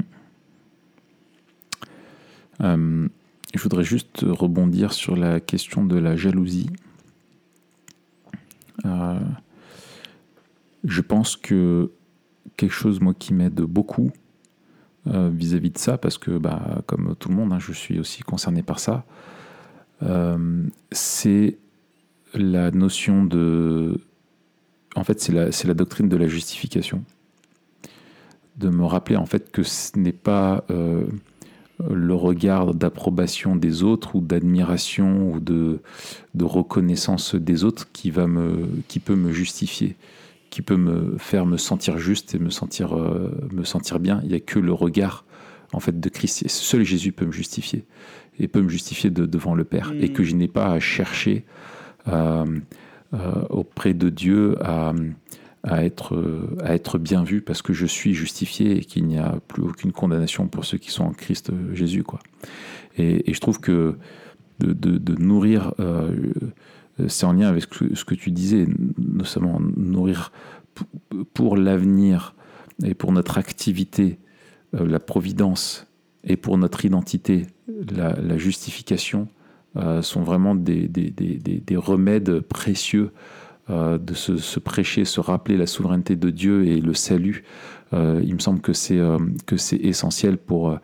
Euh, je voudrais juste rebondir sur la question de la jalousie. Euh, je pense que quelque chose, moi, qui m'aide beaucoup euh, vis-à-vis de ça, parce que, bah, comme tout le monde, hein, je suis aussi concerné par ça, c'est la notion de... En fait, c'est la, doctrine de la justification. De me rappeler, en fait, que ce n'est pas... euh, le regard d'approbation des autres ou d'admiration ou de, de reconnaissance des autres qui, va me, qui peut me justifier, qui peut me faire me sentir juste et me sentir, euh, me sentir bien. Il n'y a que le regard en fait de Christ. Et Seul Jésus peut me justifier et peut me justifier de- devant le Père. Et que je n'ai pas à chercher euh, auprès de Dieu à, être, euh, à être bien vu parce que je suis justifié et qu'il n'y a plus aucune condamnation pour ceux qui sont en Christ euh, Jésus. Quoi. Et, je trouve que de, nourrir, euh, euh, c'est en lien avec ce que, tu disais, notamment nourrir pour l'avenir et pour notre activité, euh, la providence, et pour notre identité, la, justification, euh, sont vraiment des, des- des- des- des remèdes précieux euh, de se, prêcher, se rappeler la souveraineté de Dieu et le salut. Euh, il me semble que c'est euh, que essentiel pour euh,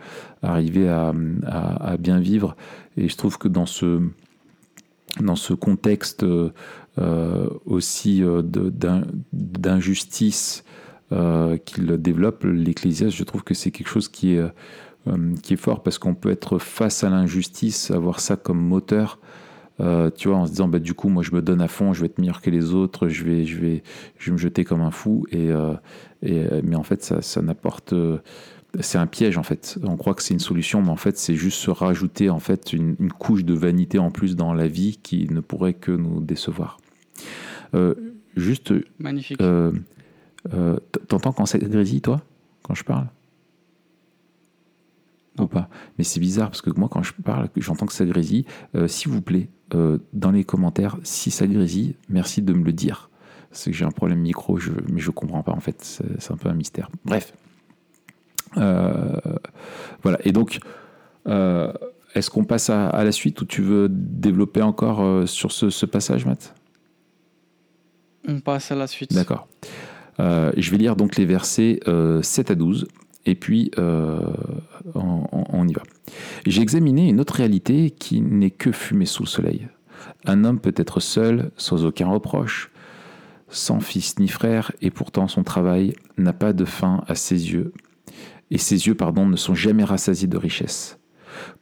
arriver à, à- bien vivre. Et je trouve que dans ce dans ce contexte euh, euh, aussi euh, d'injustice euh, qu'il développe, l'Ecclésiaste, je trouve que c'est quelque chose qui est, euh, qui est fort parce qu'on peut être face à l'injustice, avoir ça comme moteur, euh, tu vois, en se disant, bah, du coup, moi, je me donne à fond, je vais être meilleur que les autres, je vais, je vais, je vais me jeter comme un fou. Et, euh, et, euh, mais en fait, ça, ça n'apporte. euh, c'est un piège, en fait. On croit que c'est une solution, mais en fait, c'est juste se rajouter en fait, une, une couche de vanité en plus dans la vie qui ne pourrait que nous décevoir. Euh, juste, Magnifique. euh, euh, t'entends quand ça grésille, toi, quand je parle? Ou pas. Mais c'est bizarre parce que moi, quand je parle, j'entends que ça grésille. Euh, S'il vous plaît, euh, dans les commentaires, si ça grésille, merci de me le dire. C'est que j'ai un problème micro, je, mais je comprends pas en fait. C'est un peu un mystère. Bref. Euh, voilà. Et donc, est-ce qu'on passe à, à la suite ou tu veux développer encore sur ce, ce passage, Matt? On passe à la suite. D'accord. Je vais lire donc les versets euh, 7 à 12 et puis euh, on, y va. J'ai examiné une autre réalité qui n'est que fumée sous le soleil. Un homme peut être seul, sans aucun reproche, sans fils ni frère, et pourtant son travail n'a pas de fin à ses yeux, et ses yeux, pardon, ne sont jamais rassasiés de richesse.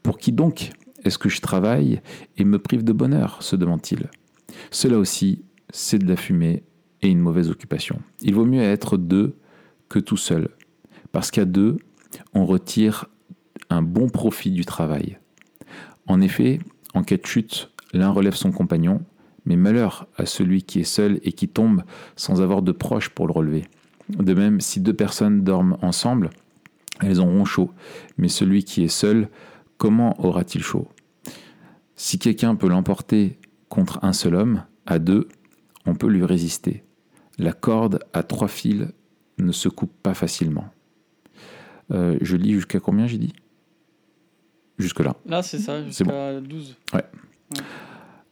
Pour qui donc est-ce que je travaille et me prive de bonheur se demande-t-il. Cela aussi, c'est de la fumée et une mauvaise occupation. Il vaut mieux être deux que tout seul, parce qu'à deux, on retire un bon profit du travail. En effet, en cas de chute, l'un relève son compagnon, mais malheur à celui qui est seul et qui tombe sans avoir de proches pour le relever. De même, si deux personnes dorment ensemble, elles auront chaud, mais celui qui est seul, comment aura-t-il chaud? Si quelqu'un peut l'emporter contre un seul homme, à deux, on peut lui résister. La corde à trois fils ne se coupe pas facilement. Euh, je lis jusqu'à combien j'ai dit? Jusque-là. Là, c'est ça, C'est jusqu'à 12.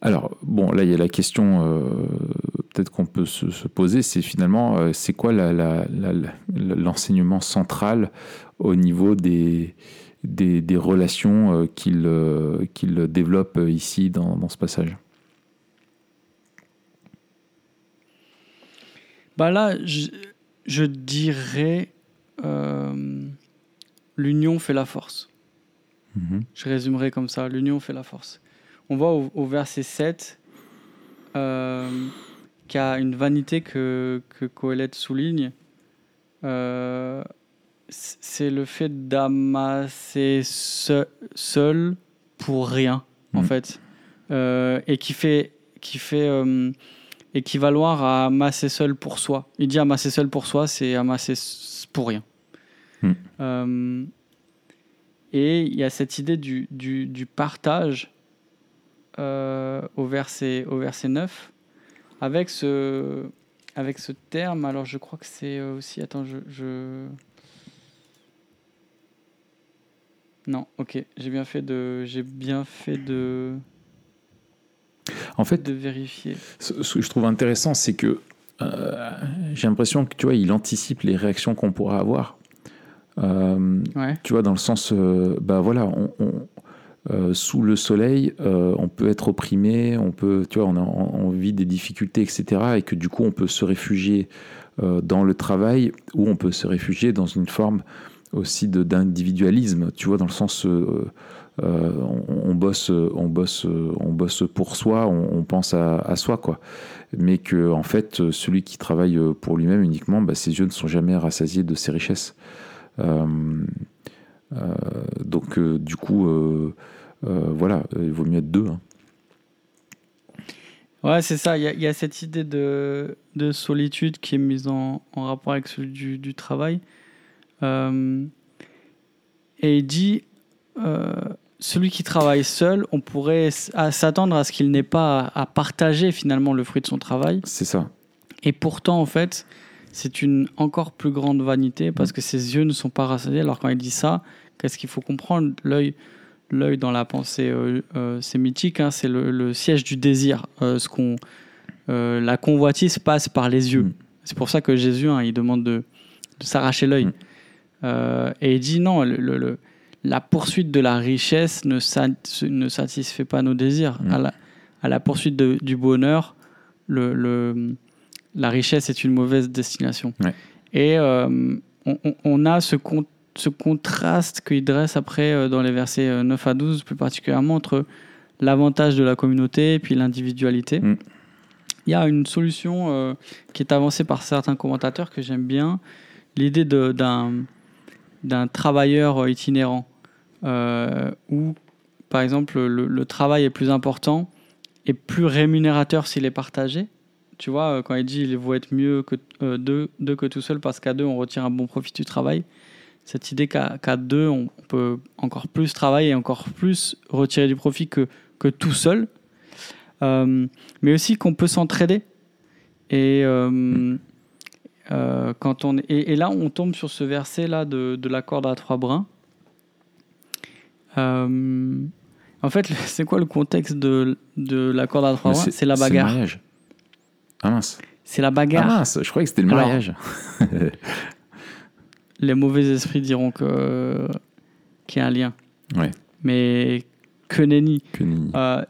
Alors, bon, là, il y a la question, euh, peut-être qu'on peut se, se poser, c'est finalement, euh, c'est quoi l'enseignement central au niveau des, des, des relations euh, qu'il développe ici dans, dans ce passage? Bah là, je, je dirais l'union fait la force. Mhm. Je résumerai comme ça, l'union fait la force. On voit au, au verset 7 euh, qu'il y a une vanité que, que Coëlette souligne. Euh, c'est le fait d'amasser se- seul pour rien, en Mhm. fait. Euh, et qui fait, qui fait euh, équivaloir à amasser seul pour soi. Il dit amasser seul pour soi, c'est amasser pour rien. Mhm. Euh, et il y a cette idée du, du, du partage euh, au, verset, au verset 9, avec ce, avec ce terme. Alors, je crois que c'est euh, aussi. Attends, je. je... Non, ok, j'ai bien fait de, j'ai bien fait de, En fait, de vérifier. ce, ce que je trouve intéressant, c'est que euh, j'ai l'impression que tu vois, il anticipe les réactions qu'on pourra avoir. Euh, Ouais. tu vois, dans le sens, euh, bah voilà, on, on- euh, sous le soleil, on peut être opprimé, on peut, tu vois, on, a, on vit des difficultés, etc. Et que du coup, on peut se réfugier dans le travail ou on peut se réfugier dans une forme aussi d'individualisme, tu vois, dans le sens, euh, euh, on, on bosse, on bosse, on bosse pour soi, on, on pense à, à soi, quoi. Mais que en fait, celui qui travaille pour lui-même uniquement, bah, ses yeux ne sont jamais rassasiés de ses richesses. Euh, euh, donc, euh, du coup, voilà, il vaut mieux être deux. hein. Ouais, c'est ça. Il y, a- il y a cette idée de, de solitude qui est mise en, en rapport avec celui du, du travail. Euh, et il dit euh, celui qui travaille seul, on pourrait s'attendre à ce qu'il n'ait pas à, à partager finalement le fruit de son travail. C'est ça. Et pourtant, en fait, c'est une encore plus grande vanité parce que ses yeux ne sont pas rassasiés. Alors, quand il dit ça, qu'est-ce qu'il faut comprendre? L'œil. L'œil dans la pensée euh, euh, sémitique, hein, c'est le, le siège du désir. Euh, ce qu'on, la convoitise passe par les yeux. Mm. C'est pour ça que Jésus, hein, il demande de, de s'arracher l'œil. Mm. Et il dit non, le, le- le- la poursuite de la richesse ne, sa- ne satisfait pas nos désirs. Mm. À, la, à la poursuite de- du bonheur, le- la richesse est une mauvaise destination. Ouais. Et euh, on, a ce, con- ce contraste qu'il dresse après euh, dans les versets euh, 9 à 12, plus particulièrement entre l'avantage de la communauté et puis l'individualité. Mm. Il y a une solution euh, qui est avancée par certains commentateurs que j'aime bien, l'idée d'un travailleur euh, itinérant, euh, où, par exemple, le, le travail est plus important et plus rémunérateur s'il est partagé. Tu vois, euh, quand il dit il vaut être mieux que euh, deux, deux que tout seul parce qu'à deux, on retire un bon profit du travail. Cette idée qu'à deux, on peut encore plus travailler, encore plus retirer du profit que, que tout seul. Euh, mais aussi qu'on peut s'entraider. Et, euh, quand on, et, et là, on tombe sur ce verset-là de, de la corde à trois brins. En fait, c'est quoi le contexte de, de la corde à trois brins? C'est la bagarre. Ah mince. C'est la Ah bagarre. mince, je croyais que c'était le Alors, mariage. Les mauvais esprits diront que qu'il y a un lien. Ouais. Mais que nenni. Que nenni. Euh,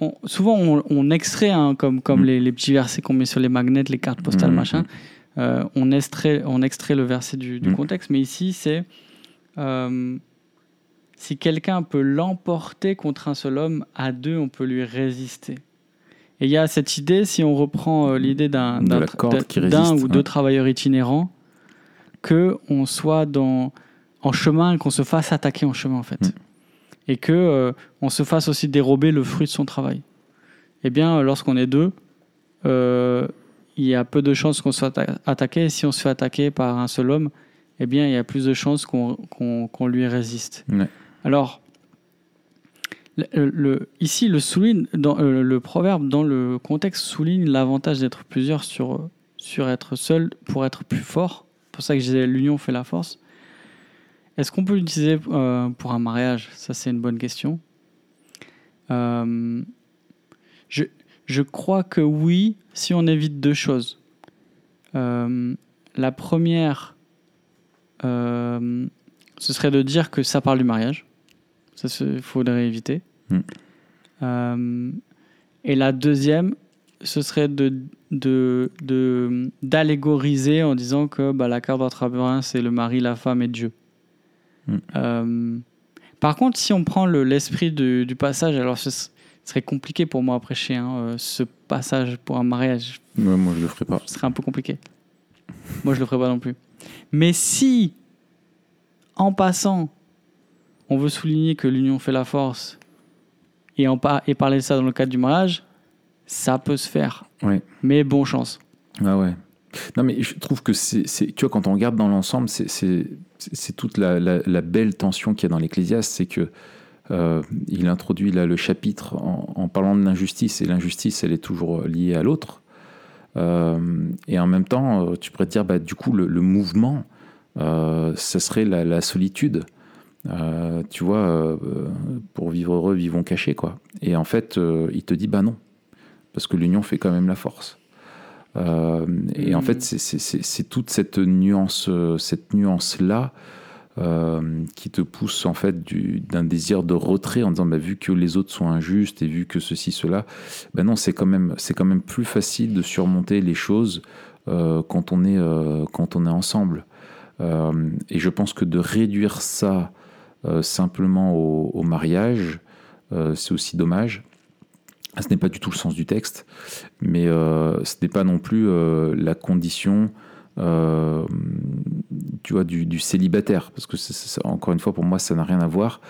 on- souvent, on, on extrait, hein, comme, comme Mm. les, les petits versets qu'on met sur les magnets, les cartes postales, Mm, machin. Euh, on, extrait, on extrait le verset du, du Mm. contexte. Mais ici, c'est euh, si quelqu'un peut l'emporter contre un seul homme, à deux, on peut lui résister. Et il y a cette idée, si on reprend euh, l'idée d'un ou deux travailleurs itinérants, que on soit dans, en chemin, qu'on se fasse attaquer en chemin, en fait. Mm. Et que euh, on se fasse aussi dérober le fruit de son travail. Eh bien, lorsqu'on est deux, euh, il y a peu de chances qu'on soit atta- attaqué. Et si on se fait attaquer par un seul homme, eh bien, il y a plus de chances qu'on lui résiste. Alors, ici, euh, le proverbe, dans le contexte, souligne l'avantage d'être plusieurs sur, sur être seul pour être plus fort. C'est pour ça que je disais l'union fait la force. Est-ce qu'on peut l'utiliser euh, pour un mariage? Ça, c'est une bonne question. Euh, je, je crois que oui, si on évite deux choses. La première, ce serait de dire que ça parle du mariage. Ça, il faudrait éviter. Mm. Euh, et la deuxième, ce serait de d'allégoriser en disant que bah, la carte d'entrabrun, c'est le mari, la femme et Dieu. Mm. Euh, par contre, si on prend le- l'esprit du, du passage, alors ce serait compliqué pour moi à prêcher hein, euh, ce passage pour un mariage Ouais, moi, je le ferai pas. ce serait un peu compliqué. Moi, je le ferai pas non plus. Mais si, en passant, on veut souligner que l'union fait la force et, en par- et parler de ça dans le cadre du mariage, ça peut se faire. Ouais. Mais bon chance. Ah ouais. Non, mais je trouve que c'est. Tu vois, quand on regarde dans l'ensemble, c'est- toute la, la- la belle tension qu'il y a dans l'Ecclésiaste. C'est que. euh, il introduit là le chapitre en, en parlant de l'injustice, et l'injustice, elle est toujours liée à l'autre. Euh, et en même temps, euh, tu pourrais te dire, bah, du coup, le, le mouvement, euh, ça serait la, la solitude. Euh, tu vois, euh, pour vivre heureux, vivons cachés, quoi. Et en fait, euh, il te dit, bah non, parce que l'union fait quand même la force. Euh, et en fait, c'est- c'est toute cette nuance, euh, cette nuance là, qui te pousse en fait du- d'un désir de retrait en disant, bah, vu que les autres sont injustes et vu que ceci cela, ben non, c'est quand même c'est quand même plus facile de surmonter les choses euh, quand on est euh, quand on est ensemble. Euh, et je pense que de réduire ça euh, simplement au, mariage, euh, c'est aussi dommage. Ce n'est pas du tout le sens du texte, mais euh, ce n'est pas non plus euh, la condition, euh, tu vois, du, célibataire, parce que c'est- encore une fois, pour moi, ça n'a rien à voir,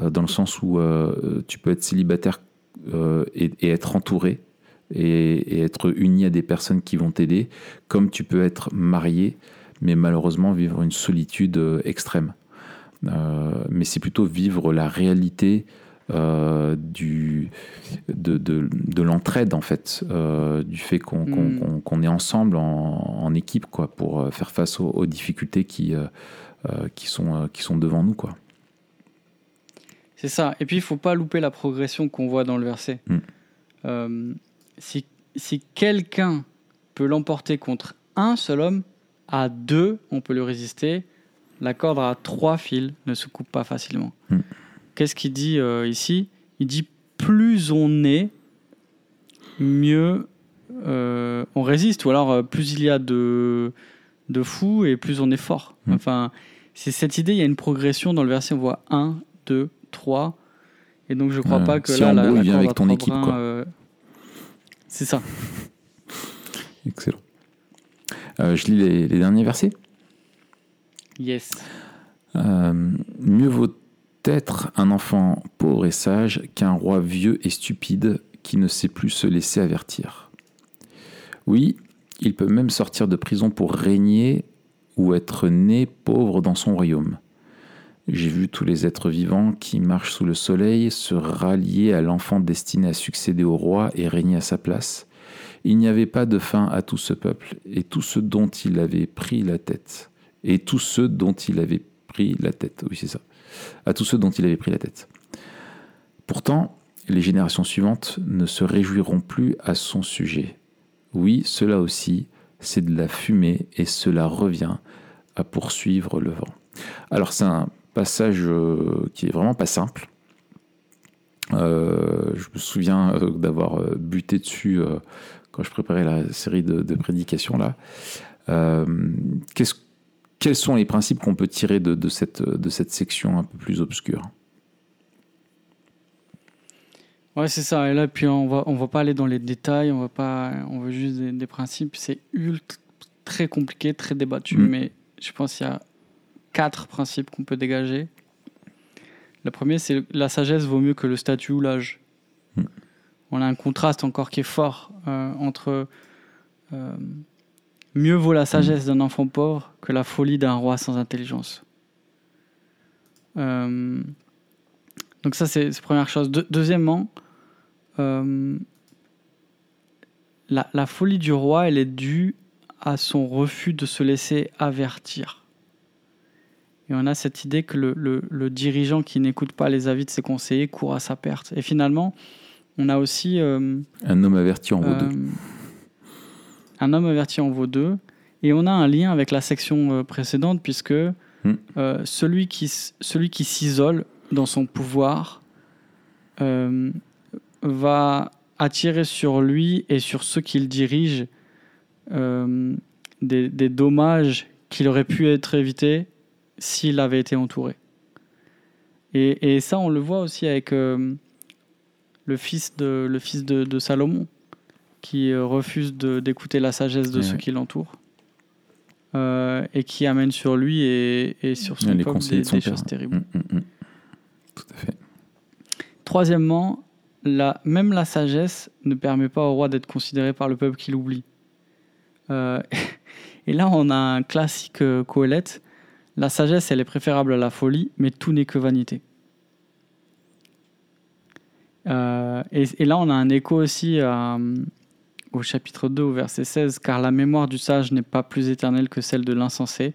euh, dans le sens où euh, tu peux être célibataire euh, et, être entouré et, et être uni à des personnes qui vont t'aider, comme tu peux être marié, mais malheureusement vivre une solitude euh, extrême. Euh, mais c'est plutôt vivre la réalité euh, du, de, de, de l'entraide, en fait, euh, du fait qu'on Mm. qu'on- qu'on est ensemble en, en équipe quoi, pour faire face aux, aux difficultés qui, euh, qui, sont, qui sont devant nous. Quoi. C'est ça. Et puis, il faut pas louper la progression qu'on voit dans le verset. Mm. Euh, si si quelqu'un peut l'emporter contre un seul homme, à deux, on peut lui résister. La corde à trois fils ne se coupe pas facilement. Mm. Qu'est-ce qu'il dit euh, ici? Il dit plus on est, mieux euh, on résiste, ou alors euh, plus il y a de, de fous et plus on est fort. Mm. Enfin, c'est cette idée, il y a une progression dans le verset, on voit 1, 2, 3. Et donc je crois Euh, pas que si là, la, vient avec ton équipe, c'est ça. Excellent. Je lis les, les derniers versets. Yes. Euh, mieux vaut être un enfant pauvre et sage qu'un roi vieux et stupide qui ne sait plus se laisser avertir. Oui, il peut même sortir de prison pour régner ou être né pauvre dans son royaume. J'ai vu tous les êtres vivants qui marchent sous le soleil se rallier à l'enfant destiné à succéder au roi et régner à sa place. Il n'y avait pas de fin à tout ce peuple et tout ce dont il avait pris la tête. Et tous ceux dont il avait pris la tête. Oui, c'est ça. À tous ceux dont il avait pris la tête. Pourtant, les générations suivantes ne se réjouiront plus à son sujet. Oui, cela aussi, c'est de la fumée et cela revient à poursuivre le vent. Alors c'est un passage euh, qui est vraiment pas simple. Euh, je me souviens euh, d'avoir buté dessus quand je préparais la série de, prédications là. Quels sont les principes qu'on peut tirer de, cette, de cette section un peu plus obscure? Ouais, c'est ça. Et là, puis on va, on va pas aller dans les détails, on va pas, on veut juste des, principes. C'est ultra, très compliqué, très débattu, mm. mais je pense qu'il y a quatre principes qu'on peut dégager. Le premier, c'est la sagesse vaut mieux que le statut ou l'âge. Mm. On a un contraste encore qui est fort euh, entre euh, mieux vaut la sagesse d'un enfant pauvre que la folie d'un roi sans intelligence. Euh, donc ça, c'est la première chose. deuxièmement, la, la, folie du roi, elle est due à son refus de se laisser avertir. Et on a cette idée que le, le, dirigeant qui n'écoute pas les avis de ses conseillers court à sa perte. Et finalement, on a aussi... Euh, un homme averti en vaut deux. Euh, un homme averti en vaut deux. Et on a un lien avec la section euh, précédente, puisque hmm. celui qui, celui qui s'isole dans son pouvoir va attirer sur lui et sur ceux qu'il dirige des, des dommages qu'il aurait pu être évités s'il avait été entouré. Et, et, ça, on le voit aussi avec euh, le fils de, le fils de, Salomon, qui euh, refuse d'écouter la sagesse de ceux qui l'entourent. Euh, et qui amène sur lui et, et sur son peuple des, des choses terribles. Mm, mm, mm. Tout à fait. Troisièmement, la, même la sagesse ne permet pas au roi d'être considéré par le peuple qui l'oublie. et là, on a un classique euh, la sagesse, elle est préférable à la folie, mais tout n'est que vanité. Euh, et, là, on a un écho aussi euh, au chapitre 2, au verset 16, car la mémoire du sage n'est pas plus éternelle que celle de l'insensé,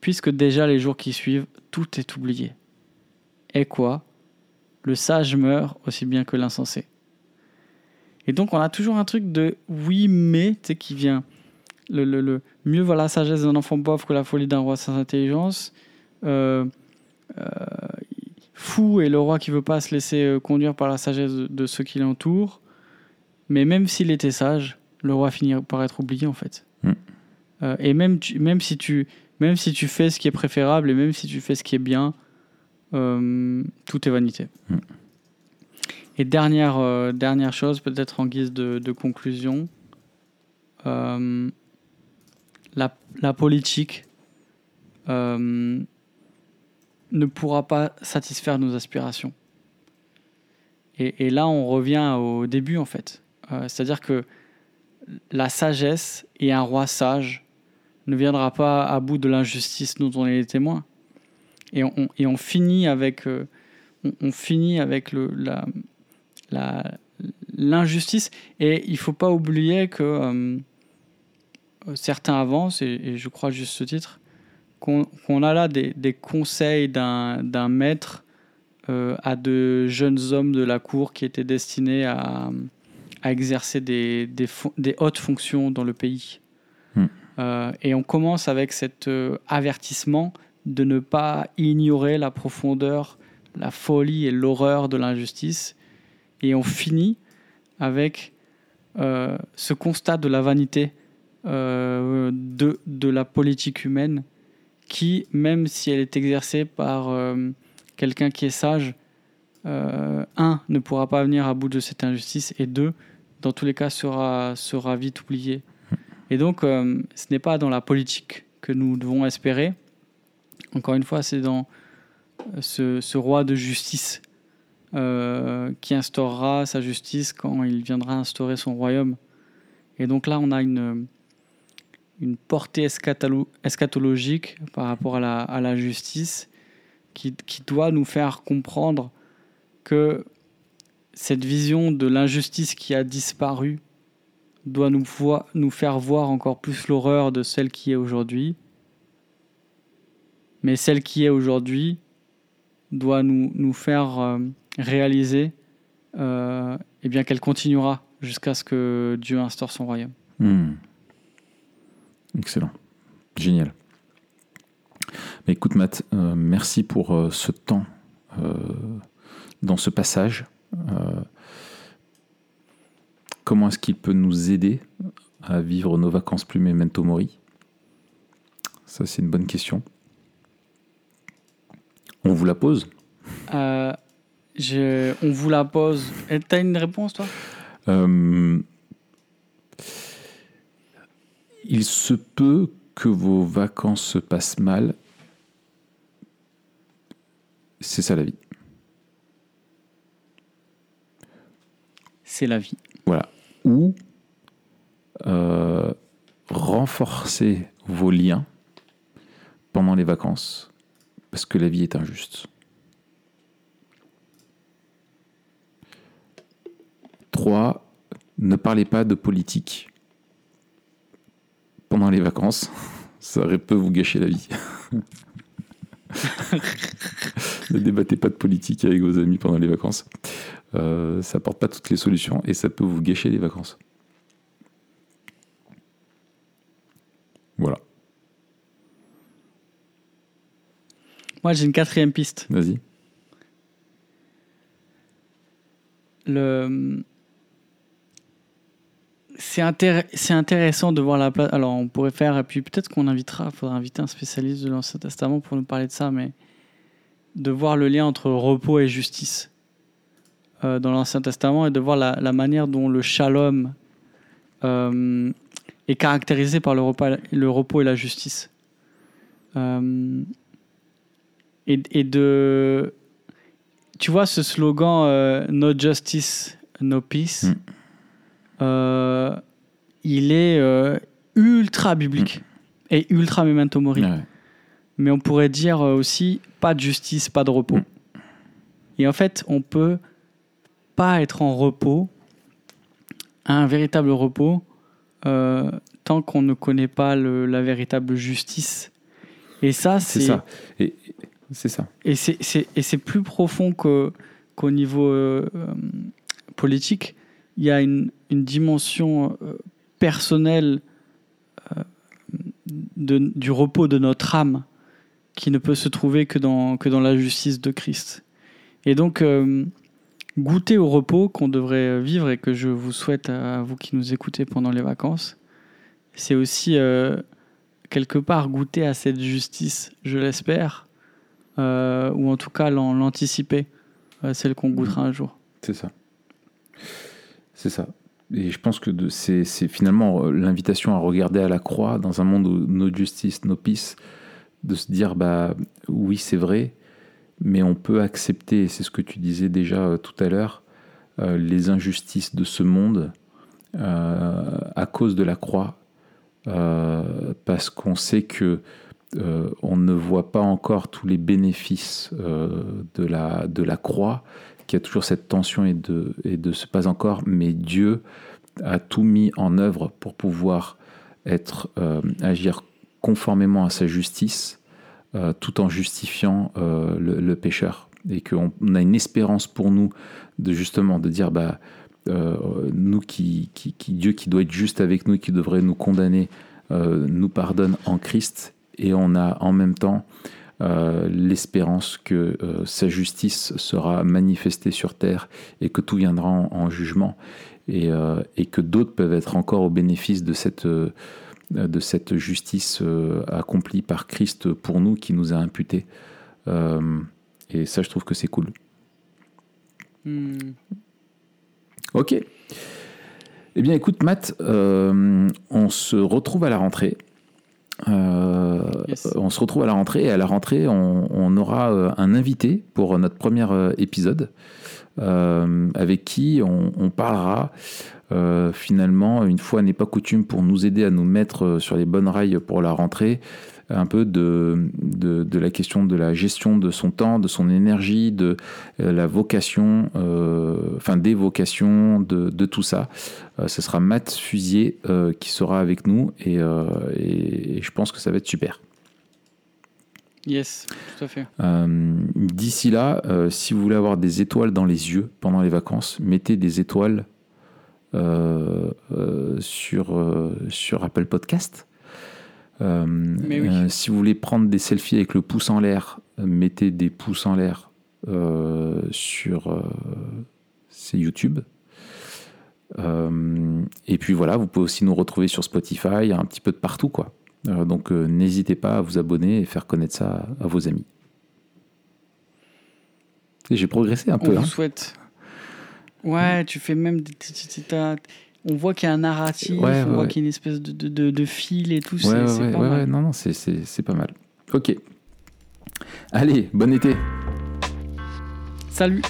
puisque déjà les jours qui suivent, tout est oublié. Et quoi? Le sage meurt aussi bien que l'insensé. Et donc, on a toujours un truc de oui, mais, qui vient le, mieux va la sagesse d'un enfant pauvre que la folie d'un roi sans intelligence. Euh, euh, fou est le roi qui veut pas se laisser euh, conduire par la sagesse de, ceux qui l'entourent. Mais même s'il était sage, le roi finit par être oublié en fait. Mm. et même, même, si tu, même si tu fais ce qui est préférable et même si tu fais ce qui est bien, tout est vanité. Mm. Et dernière, dernière chose, peut-être en guise de, de conclusion, la, politique euh, ne pourra pas satisfaire nos aspirations. Et, là, on revient au début, en fait. Euh, c'est-à-dire que la sagesse et un roi sage ne viendra pas à bout de l'injustice dont on est les témoins. Et on, finit avec, euh, on, finit avec le, la, l'injustice. Et il ne faut pas oublier que euh, certains avancent, et, je crois juste ce titre, qu'on a là des, conseils d'un maître euh, à de jeunes hommes de la cour qui étaient destinés à, exercer des, des, hautes fonctions dans le pays. Hmm. Euh, et on commence avec cet avertissement de ne pas ignorer la profondeur, la folie et l'horreur de l'injustice. Et on finit avec ce constat de la vanité euh, de, de la politique humaine qui, même si elle est exercée par euh, quelqu'un qui est sage, euh, un, ne pourra pas venir à bout de cette injustice, et deux, dans tous les cas, sera, sera vite oublié. Et donc, ce n'est pas dans la politique que nous devons espérer. Encore une fois, c'est dans ce, ce, roi de justice qui instaurera sa justice quand il viendra instaurer son royaume. Et donc là, on a une, une portée eschatolo- eschatologique par rapport à la, à la justice qui, qui doit nous faire comprendre que cette vision de l'injustice qui a disparu doit nous, faire voir encore plus l'horreur de celle qui est aujourd'hui. Mais celle qui est aujourd'hui doit nous, faire euh, réaliser euh, eh qu'elle continuera jusqu'à ce que Dieu instaure son royaume. Hmm. Excellent. Génial. Mais écoute, Matt, euh, merci pour ce temps dans ce passage. Euh, comment est-ce qu'il peut nous aider à vivre nos vacances plus memento mori? Ça, c'est une bonne question. On vous la pose? Euh, je- on vous la pose. T'as une réponse, toi? Euh, il se peut que vos vacances se passent mal. C'est ça la vie. C'est la vie. Voilà. Ou euh, renforcer vos liens pendant les vacances parce que la vie est injuste. Trois, ne parlez pas de politique pendant les vacances. Ça peut vous gâcher la vie. ne débattez pas de politique avec vos amis pendant les vacances. Euh, ça apporte pas toutes les solutions et ça peut vous gâcher les vacances. Voilà, Moi, j'ai une quatrième piste. vas-y. Le... C'est intér- c'est intéressant de voir la place. Alors, on pourrait faire, et puis peut-être qu'on invitera, il faudra inviter un spécialiste de l'Ancien Testament pour nous parler de ça, mais de voir le lien entre repos et justice euh, dans l'Ancien Testament et de voir la, la manière dont le shalom euh, est caractérisé par le, repas- le repos et la justice. Euh, et, et de. Tu vois ce slogan No justice, no peace Mm. euh, il est ultra biblique et ultra memento mori. Ouais. Mais on pourrait dire aussi pas de justice, pas de repos. Mm. Et en fait, on peut pas être en repos, un véritable repos, euh, tant qu'on ne connaît pas le- la véritable justice. Et ça, C'est c'est ça. Et c'est ça. et c'est- c'est et c'est plus profond qu'au niveau euh, euh, politique. Il y a une, une dimension euh, personnelle de- du repos de notre âme qui ne peut se trouver que dans, que dans la justice de Christ. Et donc, goûter au repos qu'on devrait vivre et que je vous souhaite à vous qui nous écoutez pendant les vacances, c'est aussi euh, quelque part goûter à cette justice, je l'espère, euh, ou en tout cas l'an- l'anticiper, euh, celle qu'on goûtera un jour. C'est ça. C'est ça. Et je pense que c'est finalement l'invitation à regarder à la croix dans un monde où no justice, no peace, de se dire bah oui c'est vrai, mais on peut accepter, et c'est ce que tu disais déjà euh, tout à l'heure, euh, les injustices de ce monde euh, à cause de la croix, parce qu'on sait que on ne voit pas encore tous les bénéfices de, la, de la croix, qu'il y a toujours cette tension et de, et de ce pas encore, mais Dieu a tout mis en œuvre pour pouvoir être, agir conformément à sa justice, euh, tout en justifiant euh, le, pécheur. Et qu'on on a une espérance pour nous de justement de dire, bah, euh, nous qui, qui, Dieu qui doit être juste avec nous et qui devrait nous condamner, nous pardonne en Christ. Et on a en même temps l'espérance que sa justice sera manifestée sur terre et que tout viendra en, en jugement et, et que d'autres peuvent être encore au bénéfice de cette, de cette justice euh, accomplie par Christ pour nous qui nous a imputé. Euh, et ça, je trouve que c'est cool. Hmm. Ok. Eh bien, écoute, Matt, euh, on se retrouve à la rentrée. Euh, Yes. On se retrouve à la rentrée et à la rentrée, on, on aura euh, un invité pour notre premier euh, épisode euh, avec qui on, on parlera euh, finalement, une fois n'est pas coutume, pour nous aider à nous mettre sur les bonnes rails pour la rentrée, un peu de, de, de la question de la gestion de son temps, de son énergie, de euh, la vocation, euh, enfin des vocations, de, de tout ça. Euh, ce sera Matt Fusier euh, qui sera avec nous et, et- et je pense que ça va être super. Yes, tout à fait. D'ici là, si vous voulez avoir des étoiles dans les yeux pendant les vacances, mettez des étoiles euh, euh, sur, euh, sur Apple Podcast. Euh, Mais oui. euh, si vous voulez prendre des selfies avec le pouce en l'air, euh, mettez des pouces en l'air sur c'est YouTube. Euh, et puis voilà, vous pouvez aussi nous retrouver sur Spotify, un petit peu de partout, quoi. Euh, donc euh, n'hésitez pas à vous abonner et faire connaître ça à, à vos amis. Et j'ai progressé un On peu. vous hein. souhaite. Ouais, tu fais même. On voit qu'il y a un narratif, Ouais, on ouais, voit qu'il y a une espèce de, de, de- de fil et tout. Ouais, c'est pas ouais, mal. non, non, c'est- c'est c'est pas mal. Ok. Allez, bon été. Salut